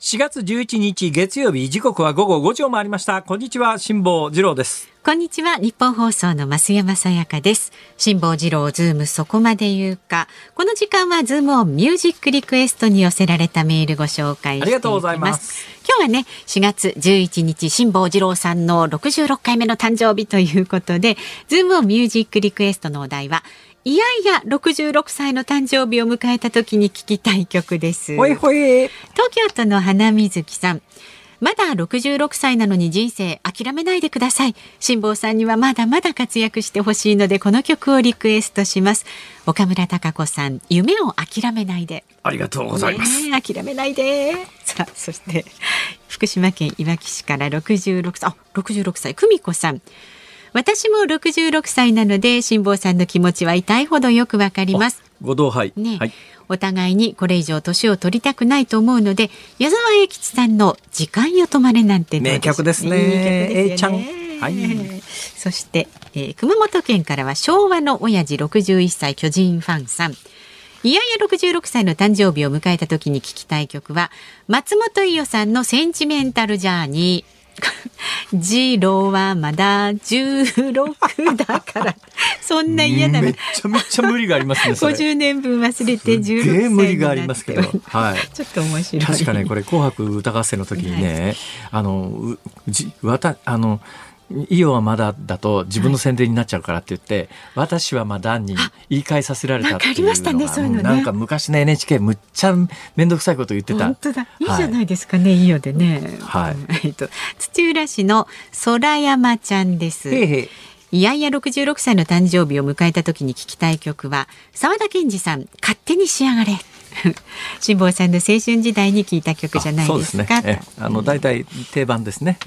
S2: 4月11日月曜日時刻は午後5時を回りました。こんにちは辛坊治郎です。
S1: こんにちはニッポン放送の増山さやかです。辛坊治郎ズームそこまで言うか。この時間はズームオンミュージックリクエストに寄せられたメールご紹介ありがとうございます。今日はね4月11日辛坊治郎さんの66回目の誕生日ということでズームオンミュージックリクエストのお題はいやいや66歳の誕生日を迎えた時に聞きたい曲です。
S2: ほいほい。
S1: 東京都の花水木さん。まだ66歳なのに人生諦めないでください。辛坊さんにはまだまだ活躍してほしいのでこの曲をリクエストします。岡村孝子さん夢を諦めないで。
S2: ありがとうございます、
S1: ね、諦めないで。さあそして福島県いわき市から66歳あ66歳久美子さん私も66歳なので辛坊さんの気持ちは痛いほどよくわかります
S2: ご同杯
S1: ね、はい、お互いにこれ以上年を取りたくないと思うので矢沢永吉さんの時間よ止まれなんて
S2: 名曲ですね。
S1: いいちゃん。はい。そして、えー、熊本県からは昭和の親父61歳巨人ファンさん。いやいや66歳の誕生日を迎えた時に聞きたい曲は松本伊代さんのセンチメンタルジャーニー。ジローはまだ16だから。そんな嫌な
S2: めちゃめちゃ無理がありますね
S1: 50年分忘れて16歳
S2: 無理がありますけど、はい、
S1: ちょっと面白い。
S2: 確かねこれ「紅白歌合戦」の時にね、はい、あのじわたあのイオはまだだと自分の宣伝になっちゃうからって言って、はい、私はまだに言い換えさせられたっていうのが、ねね、なんか昔の NHK むっちゃ面倒くさいこと言ってた。
S1: 本当だ。い。いじゃないですかね、はい、イオでね。はい、えっと土浦市の空山ちゃんです。へへい。やいや66歳の誕生日を迎えた時に聞きたい曲は沢田研二さん勝手に仕上がれ 辛坊さんの青春時代に聞いた曲じゃないですか。すね、
S2: あの大体定番ですね。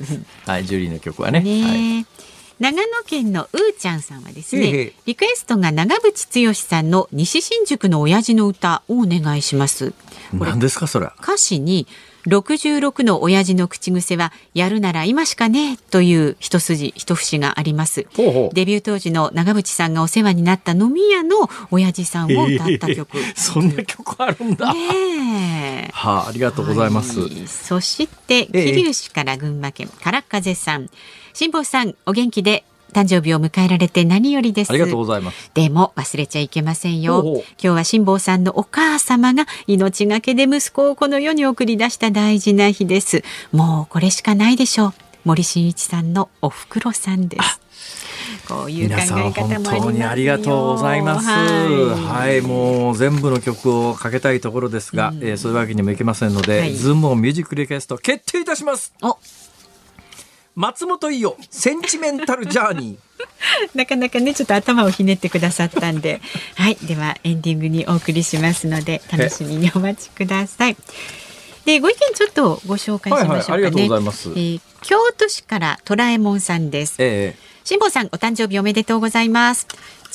S2: はい、ジュリーの曲はね。ねはい
S1: 長野県のうーちゃんさんはですね、リクエストが長渕剛さんの西新宿の親父の歌をお願いします。
S2: 何ですかそれ。
S1: 歌詞に66の親父の口癖はやるなら今しかねという一筋一節があります。デビュー当時の長渕さんがお世話になった飲み屋の親父さんを歌った曲、えー、
S2: そんな曲あるんだ、
S1: ね、
S2: はあ、ありがとうございます、はい、
S1: そして桐生市から群馬県、えー、から風さん。辛坊さんお元気で誕生日を迎えられて何よりです。
S2: ありがとうございます。
S1: でも忘れちゃいけませんよ。今日は辛坊さんのお母様が命がけで息子をこの世に送り出した大事な日です。もうこれしかないでしょう。森進一さんのお袋さんです。こういう考え方も本
S2: 当にありがとうございます。はい、はい、もう全部の曲をかけたいところですが、うん、えー、そういうわけにもいけませんので、はい、ズームミュージックリクエスト決定いたします。
S1: お
S2: 松本伊代センチメンタルジャーニー。
S1: なかなかねちょっと頭をひねってくださったんで。はい。ではエンディングにお送りしますので楽しみにお待ちください。でご意見ちょっとご紹介しましょうかね、はいはい、ありがとうございます、えー、京都市からトラえもんさんです、えー、辛坊さんお誕生日おめでとうございます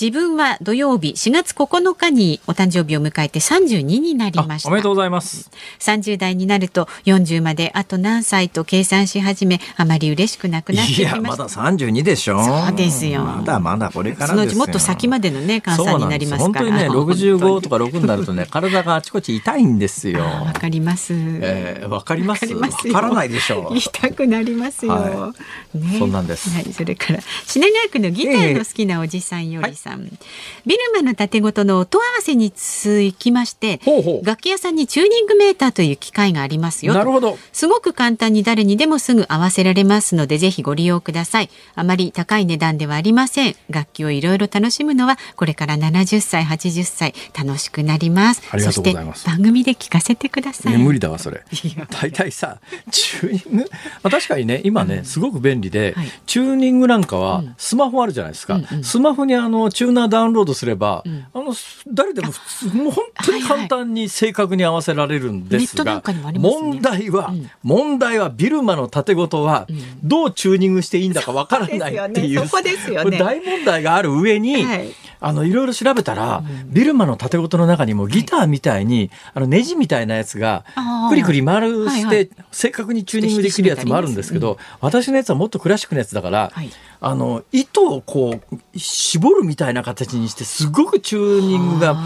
S1: 自分は土曜日4月9日にお誕生日を迎えて32になりました。
S2: おめでとうございます。
S1: 30代になると40まであと何歳と計算し始めあまり嬉しくなくなってきました。いや
S2: まだ32でしょ。
S1: そうですよ。
S2: まだまだこれから
S1: そのうちもっと先までのね換算になりますから。本当にね
S2: 65とか6になるとね体があちこち痛いんですよ。
S1: わかります、
S2: えー、わかります。わからないでしょ
S1: う。痛くなりますよ、は
S2: い、ね、そんなんです、
S1: はい、それから品川区のギターの好きなおじさんよりさん、えーはい、ビルマの縦ごとの音合わせにつきまして楽器屋さんにチューニングメーターという機械がありますよ
S2: なるほど。
S1: すごく簡単に誰にでもすぐ合わせられますのでぜひご利用ください。あまり高い値段ではありません。楽器をいろいろ楽しむのはこれから70歳80歳楽しくなります。そして番組で聞かせてください、
S2: ね、無理だわそれ。大体さチューニング、まあ、確かにね今ね、うん、すごく便利で、はい、チューニングなんかはスマホあるじゃないですか、うんうん、スマホにあのチューナーダウンロードすれば、うん、あの誰でももう本当に簡単に正確に合わせられるんですが、はいはいね、問題は、うん、問題はビルマの縦ごとはどうチューニングしていいんだかわからないっていう、
S1: そこですよね、
S2: 大問題がある上に、はい。あのいろいろ調べたら、ビルマの縦ごとの中にもギターみたいに、あのネジみたいなやつがくりくり丸して、正確にチューニングできるやつもあるんですけど、私のやつはもっとクラシックのやつだから、あの糸をこう絞るみたいな形にしてすごくチューニングが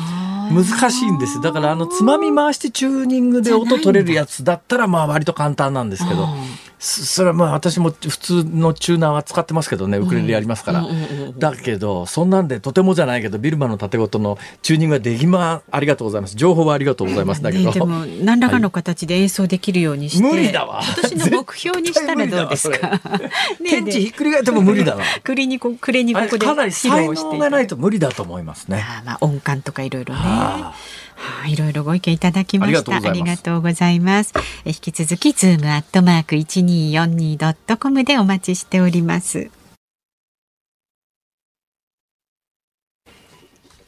S2: 難しいんです。だからあのつまみ回してチューニングで音取れるやつだったらまあ割と簡単なんですけどそれはまあ私も普通のチューナーは使ってますけどねウクレレやりますから、だけどそんなんでとてもじゃないけどビルマの竪琴のチューニングができまありがとうございます。情報はありがとうございます。だけど、
S1: でも何らかの形で演奏できるようにして、
S2: 無理だわ。
S1: 今年の目標にしたらどうですか？
S2: 天地 ひっくり返っても無理だわ。
S1: 栗にこ暮れにここで
S2: かなり才能がないと無理だと思いますね。
S1: あまあ音感とかいろいろねはい、いろいろご意見いただきました。ありがとうございます。え引き続きズームアットマーク一二四二ドットコムでお待ちしております。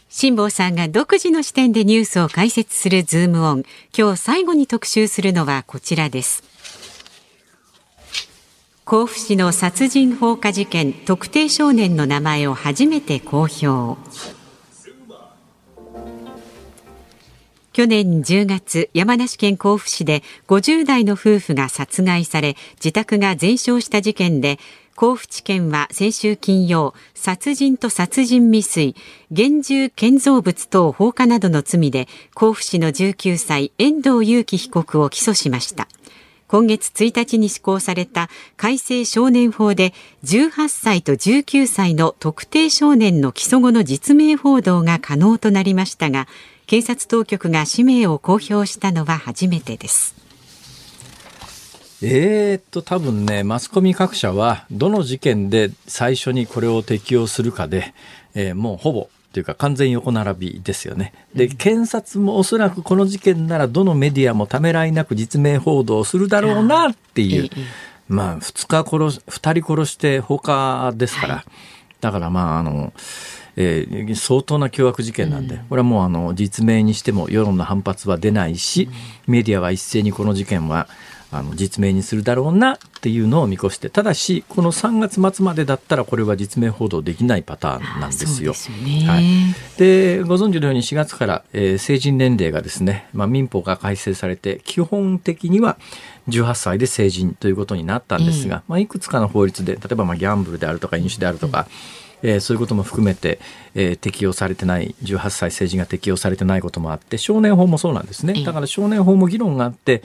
S1: 辛坊さんが独自の視点でニュースを解説するズームオン。今日最後に特集するのはこちらです。甲府市の殺人放火事件特定少年の名前を初めて公表。去年10月、山梨県甲府市で50代の夫婦が殺害され、自宅が全焼した事件で、甲府地検は先週金曜、殺人と殺人未遂、現住建造物等放火などの罪で、甲府市の19歳、遠藤裕樹被告を起訴しました。今月1日に施行された改正少年法で18歳と19歳の特定少年の起訴後の実名報道が可能となりましたが警察当局が氏名を公表したのは初めてです。
S2: えー、っと多分ねマスコミ各社はどの事件で最初にこれを適用するかで、えー、もうほぼというか完全横並びですよね。で、検察もおそらくこの事件ならどのメディアもためらいなく実名報道するだろうなっていう。まあ、2日殺し、2人殺して放火ですから。だからまあ、あの、えー、相当な凶悪事件なんで、これはもうあの実名にしても世論の反発は出ないし、メディアは一斉にこの事件はあの実名にするだろうなっていうのを見越してただしこの3月末までだったらこれは実名報道できないパターンなんですよ。
S1: で、ね。はい、
S2: ご存知のように4月から、えー、成人年齢がですね、まあ、民法が改正されて基本的には18歳で成人ということになったんですが、まあ、いくつかの法律で例えばまあギャンブルであるとか飲酒であるとか、えー、そういうことも含めて、えー、適用されてない18歳成人が適用されてないこともあって少年法もそうなんですね。だから少年法も議論があって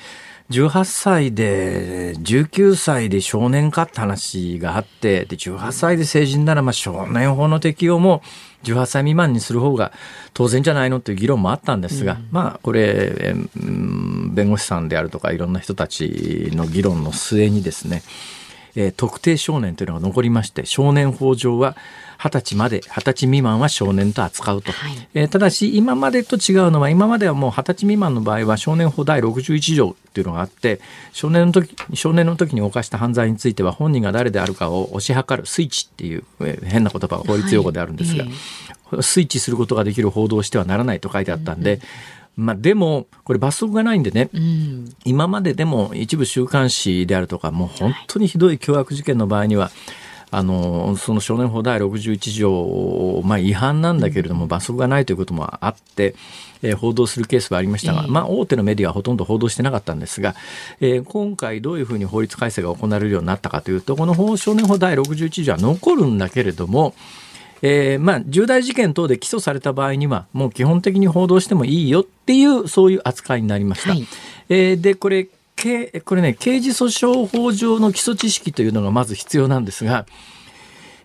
S2: 18歳で19歳で少年かって話があってで18歳で成人ならまあ少年法の適用も18歳未満にする方が当然じゃないのっていう議論もあったんですが、うん、まあこれ、弁護士さんであるとかいろんな人たちの議論の末にですね、えー、特定少年というのが残りまして少年法上は20歳まで、20歳未満は少年と扱うと。はい、えー、ただし、今までと違うのは、今まではもう20歳未満の場合は少年法第61条っていうのがあって、少年の時、少年の時に犯した犯罪については本人が誰であるかを推し量るスイッチっていう、えー、変な言葉が法律用語であるんですが、はい。えー、スイッチすることができる報道をしてはならないと書いてあったんで、うんまあ、でも、これ罰則がないんでね、うん、今まででも一部週刊誌であるとか、もう本当にひどい凶悪事件の場合には、あのその少年法第61条、まあ、違反なんだけれども罰則がないということもあって、えー、報道するケースはありましたが、まあ、大手のメディアはほとんど報道してなかったんですが、えー、今回どういうふうに法律改正が行われるようになったかというとこの少年法第61条は残るんだけれどもえー、まあ、重大事件等で起訴された場合には、もう基本的に報道してもいいよっていう、そういう扱いになりました。はい、えー、で、これ、これね、刑事訴訟法上の基礎知識というのがまず必要なんですが、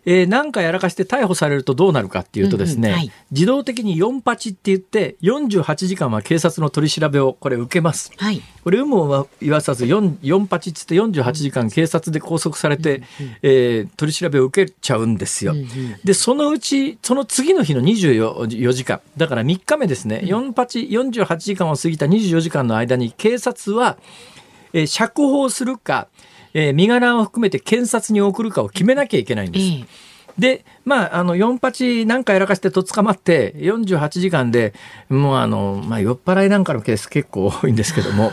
S2: えー、何かやらかして逮捕されるとどうなるかっていうとですね、うんうんはい、自動的に4八って言って48時間は警察の取り調べをこれ受けます。はい、これ有無は言わさず 4, 4八っつって48時間警察で拘束されて、うんうん、えー、取り調べを受けちゃうんですよ。うんうん、でそのうちその次の日の24時間。だから3日目ですね、うん、4八48時間を過ぎた24時間の間に警察は、えー、釈放するかえー、身柄を含めて検察に送るかを決めなきゃいけないんです。で、まあ、あの、4八なんかやらかしてと捕まって、48時間で、もうあの、まあ、酔っ払いなんかのケース結構多いんですけども、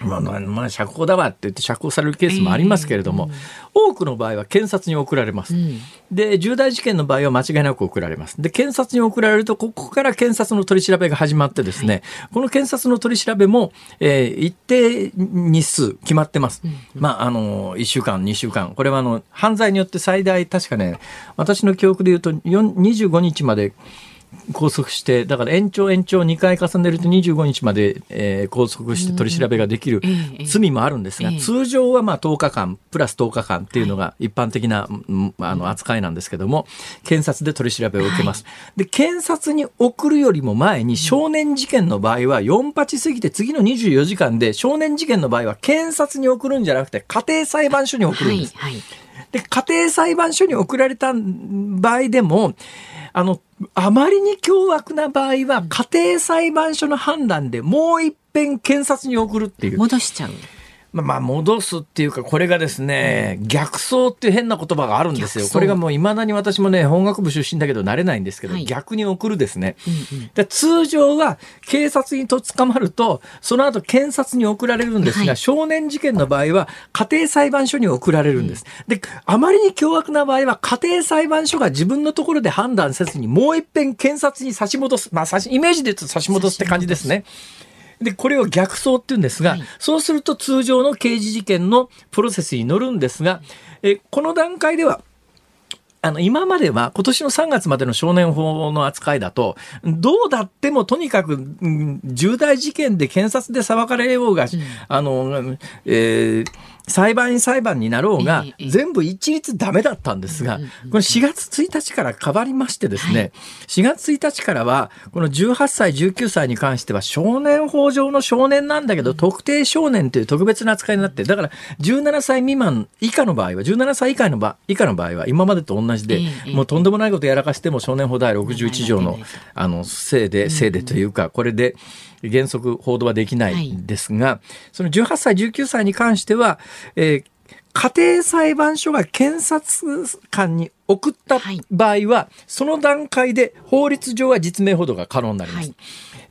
S2: まあ、まあ、釈放だわって言って釈放されるケースもありますけれども、えー多くの場合は検察に送られます、うん、で重大事件の場合は間違いなく送られます。で検察に送られるとここから検察の取り調べが始まってですね、はい、この検察の取り調べも、えー、一定日数決まってます、うん。まああの1週間2週間。これはあの犯罪によって最大確かね私の記憶で言うと25日まで拘束して、だから延長延長2回重ねると25日まで、えー、拘束して取り調べができる罪もあるんですが、通常はまあ10日間、プラス10日間っていうのが一般的な、あの扱いなんですけども、検察で取り調べを受けます。で、検察に送るよりも前に少年事件の場合は4八過ぎて次の24時間で少年事件の場合は検察に送るんじゃなくて家庭裁判所に送るんです。で、家庭裁判所に送られた場合でも、あの、あまりに凶悪な場合は、家庭裁判所の判断でもう一遍検察に送るっていう。
S1: 戻しちゃう。
S2: まあ、戻すっていうか、これがですね、逆走っていう変な言葉があるんですよ。これがもう未だに私もね、本学部出身だけど慣れないんですけど、はい、逆に送るですね。うんうん、で通常は警察にと捕まると、その後検察に送られるんですが、はい、少年事件の場合は家庭裁判所に送られるんです。うん、で、あまりに凶悪な場合は家庭裁判所が自分のところで判断せずに、もう一遍検察に差し戻す。まあ、イメージで言うと差し戻すって感じですね。で、これを逆走って言うんですが、はい、そうすると通常の刑事事件のプロセスに乗るんですが、えこの段階では、あの、今までは、今年の3月までの少年法の扱いだと、どうだってもとにかく、うん、重大事件で検察で裁かれようが、うん、あの、えー、裁判員裁判になろうが、全部一律ダメだったんですが、この4月1日から変わりましてですね、4月1日からは、この18歳、19歳に関しては少年法上の少年なんだけど、特定少年という特別な扱いになって、だから17歳未満以下の場合は、17歳以下の場以下の場合は今までと同じで、もうとんでもないことやらかしても少年法第61条の、あの、せいで、せいでというか、これで、原則報道はできないんですが、はい、その18歳、19歳に関しては、えー家庭裁判所が検察官に送った場合は、はい、その段階で法律上は実名報道が可能になります。はい、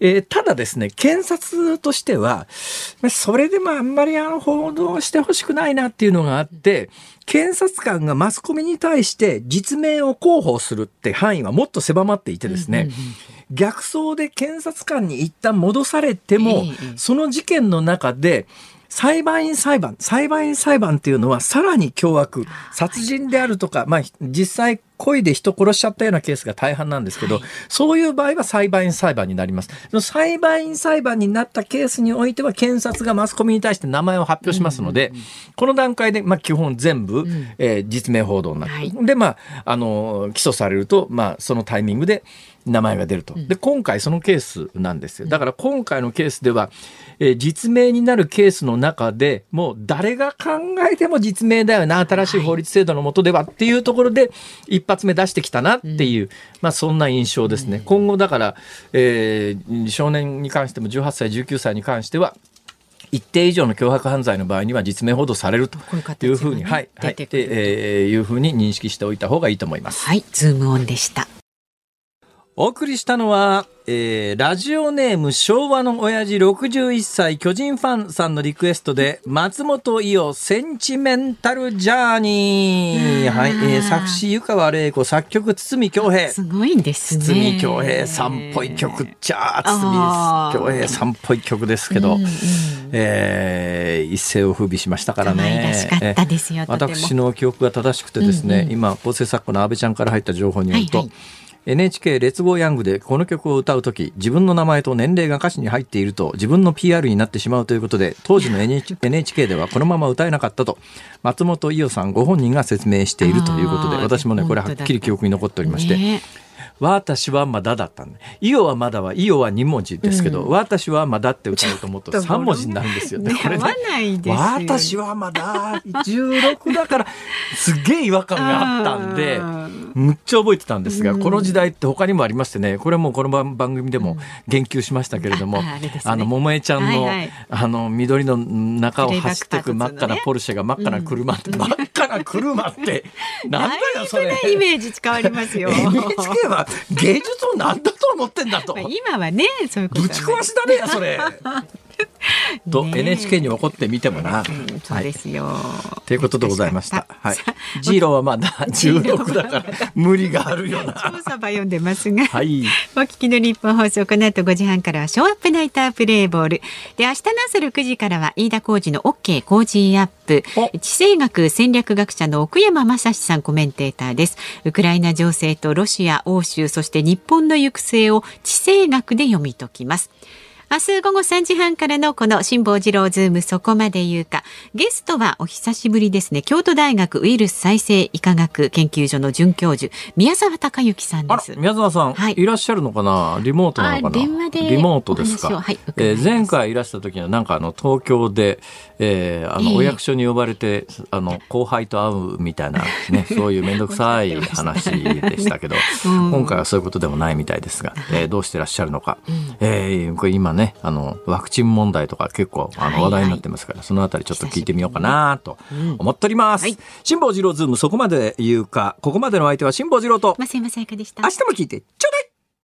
S2: えー、ただですね、検察としては、それでもあんまりあの報道してほしくないなっていうのがあって、検察官がマスコミに対して実名を広報するって範囲はもっと狭まっていてですね、うんうんうん逆走で検察官に一旦戻されても、その事件の中で裁判員裁判、裁判員裁判っていうのはさらに凶悪、殺人であるとか、まあ実際故意で人殺しちゃったようなケースが大半なんですけど、はい、そういう場合は裁判員裁判になります。裁判員裁判になったケースにおいては検察がマスコミに対して名前を発表しますので、この段階で、まあ、基本全部、うん、えー、実名報道になる。はい、で、まあ、あの、起訴されると、まあ、そのタイミングで名前が出ると。で、今回そのケースなんですよ。だから今回のケースでは、えー、実名になるケースの中でもう誰が考えても実名だよな、新しい法律制度の下ではっていうところで、一発目出してきたなっていう、うん、まあそんな印象ですね。うん、今後だから、えー、少年に関しても18歳、19歳に関しては、一定以上の脅迫犯罪の場合には実名報道されるというふうに、はい、はい、えー、いうふうに認識しておいた方がいいと思います。
S1: はい、ズームオンでした。
S2: お送りしたのは、えー、ラジオネーム昭和の親父61歳巨人ファンさんのリクエストで松本伊代センチメンタルジャーニー、はいえー、作詞湯川玲子作曲堤恭平。
S1: すごいんですね。
S2: 堤恭平さんっぽい曲っちゃ堤恭平さんっぽい曲ですけど、うんうん、えー、一世を風靡しましたからね。私の記憶が正しくてですね、うんうん、今構成作家の安倍ちゃんから入った情報によると、はいはい NHK レッツゴーヤングでこの曲を歌う時自分の名前と年齢が歌詞に入っていると自分の PR になってしまうということで当時の NHK ではこのまま歌えなかったと松本伊代さんご本人が説明しているということで私もねこれはっきり記憶に残っておりまして。私はまだだったんで。イオはまだは、イオは2文字ですけど、うん、私はまだって歌おうと思うと3文字になるんですよね。これ
S1: ね。
S2: 私はまだ16だから、すげえ違和感があったんで、むっちゃ覚えてたんですが、この時代って他にもありましてね、これもこの番組でも言及しましたけれども、あの、桃江ちゃんの、あの、緑の中を走っていく真っ赤なポルシェが真っ赤な車って、真っ赤な車って、なんだよ、それ。
S1: イメージ変わりますよ。
S2: NHK は芸術を何だと思ってんだと。
S1: 今はね、そういうこと、
S2: ぶち壊しだね、それ。と NHK に怒ってみてもな。
S1: そうですよ。
S2: ということでございました。はい。ジーロはまだ 16だから無理があるよな。
S1: 調査ば読んでますが。はい。お聞きの日本放送この後5時半からはショーアップナイタープレイボール。で明日の朝6時からは飯田浩二の OK 工事アップ。地政学戦略学者の奥山真司さんコメンテーターです。ウクライナ情勢とロシア、欧州そして日本の行く末を地政学で読み解きます。明日午後3時半からのこの辛坊治郎ズームそこまで言うか。ゲストはお久しぶりですね。京都大学ウイルス再生医科学研究所の准教授、宮沢孝幸さんです。
S2: 宮沢さん、はい、いらっしゃるのかな？リモートなのかな？
S1: 電話で。
S2: リモートですか？はい、えー、前回いらした時はなんかあの東京で、えー、あのお役所に呼ばれて、えー、あの後輩と会うみたいなね、そういう面倒くさい話でしたけど、うん、今回はそういうことでもないみたいですが、えー、どうしてらっしゃるのか。うん、えー、これ今ね、あの、ワクチン問題とか結構あの話題になってますから、はいはい、そのあたりちょっと聞いてみようかなと思っております。辛坊治郎ズームそこまで言うか、ここまでの相手は辛坊治郎と、
S1: 増山さやかでした。
S2: 明日も聞いてちょうだい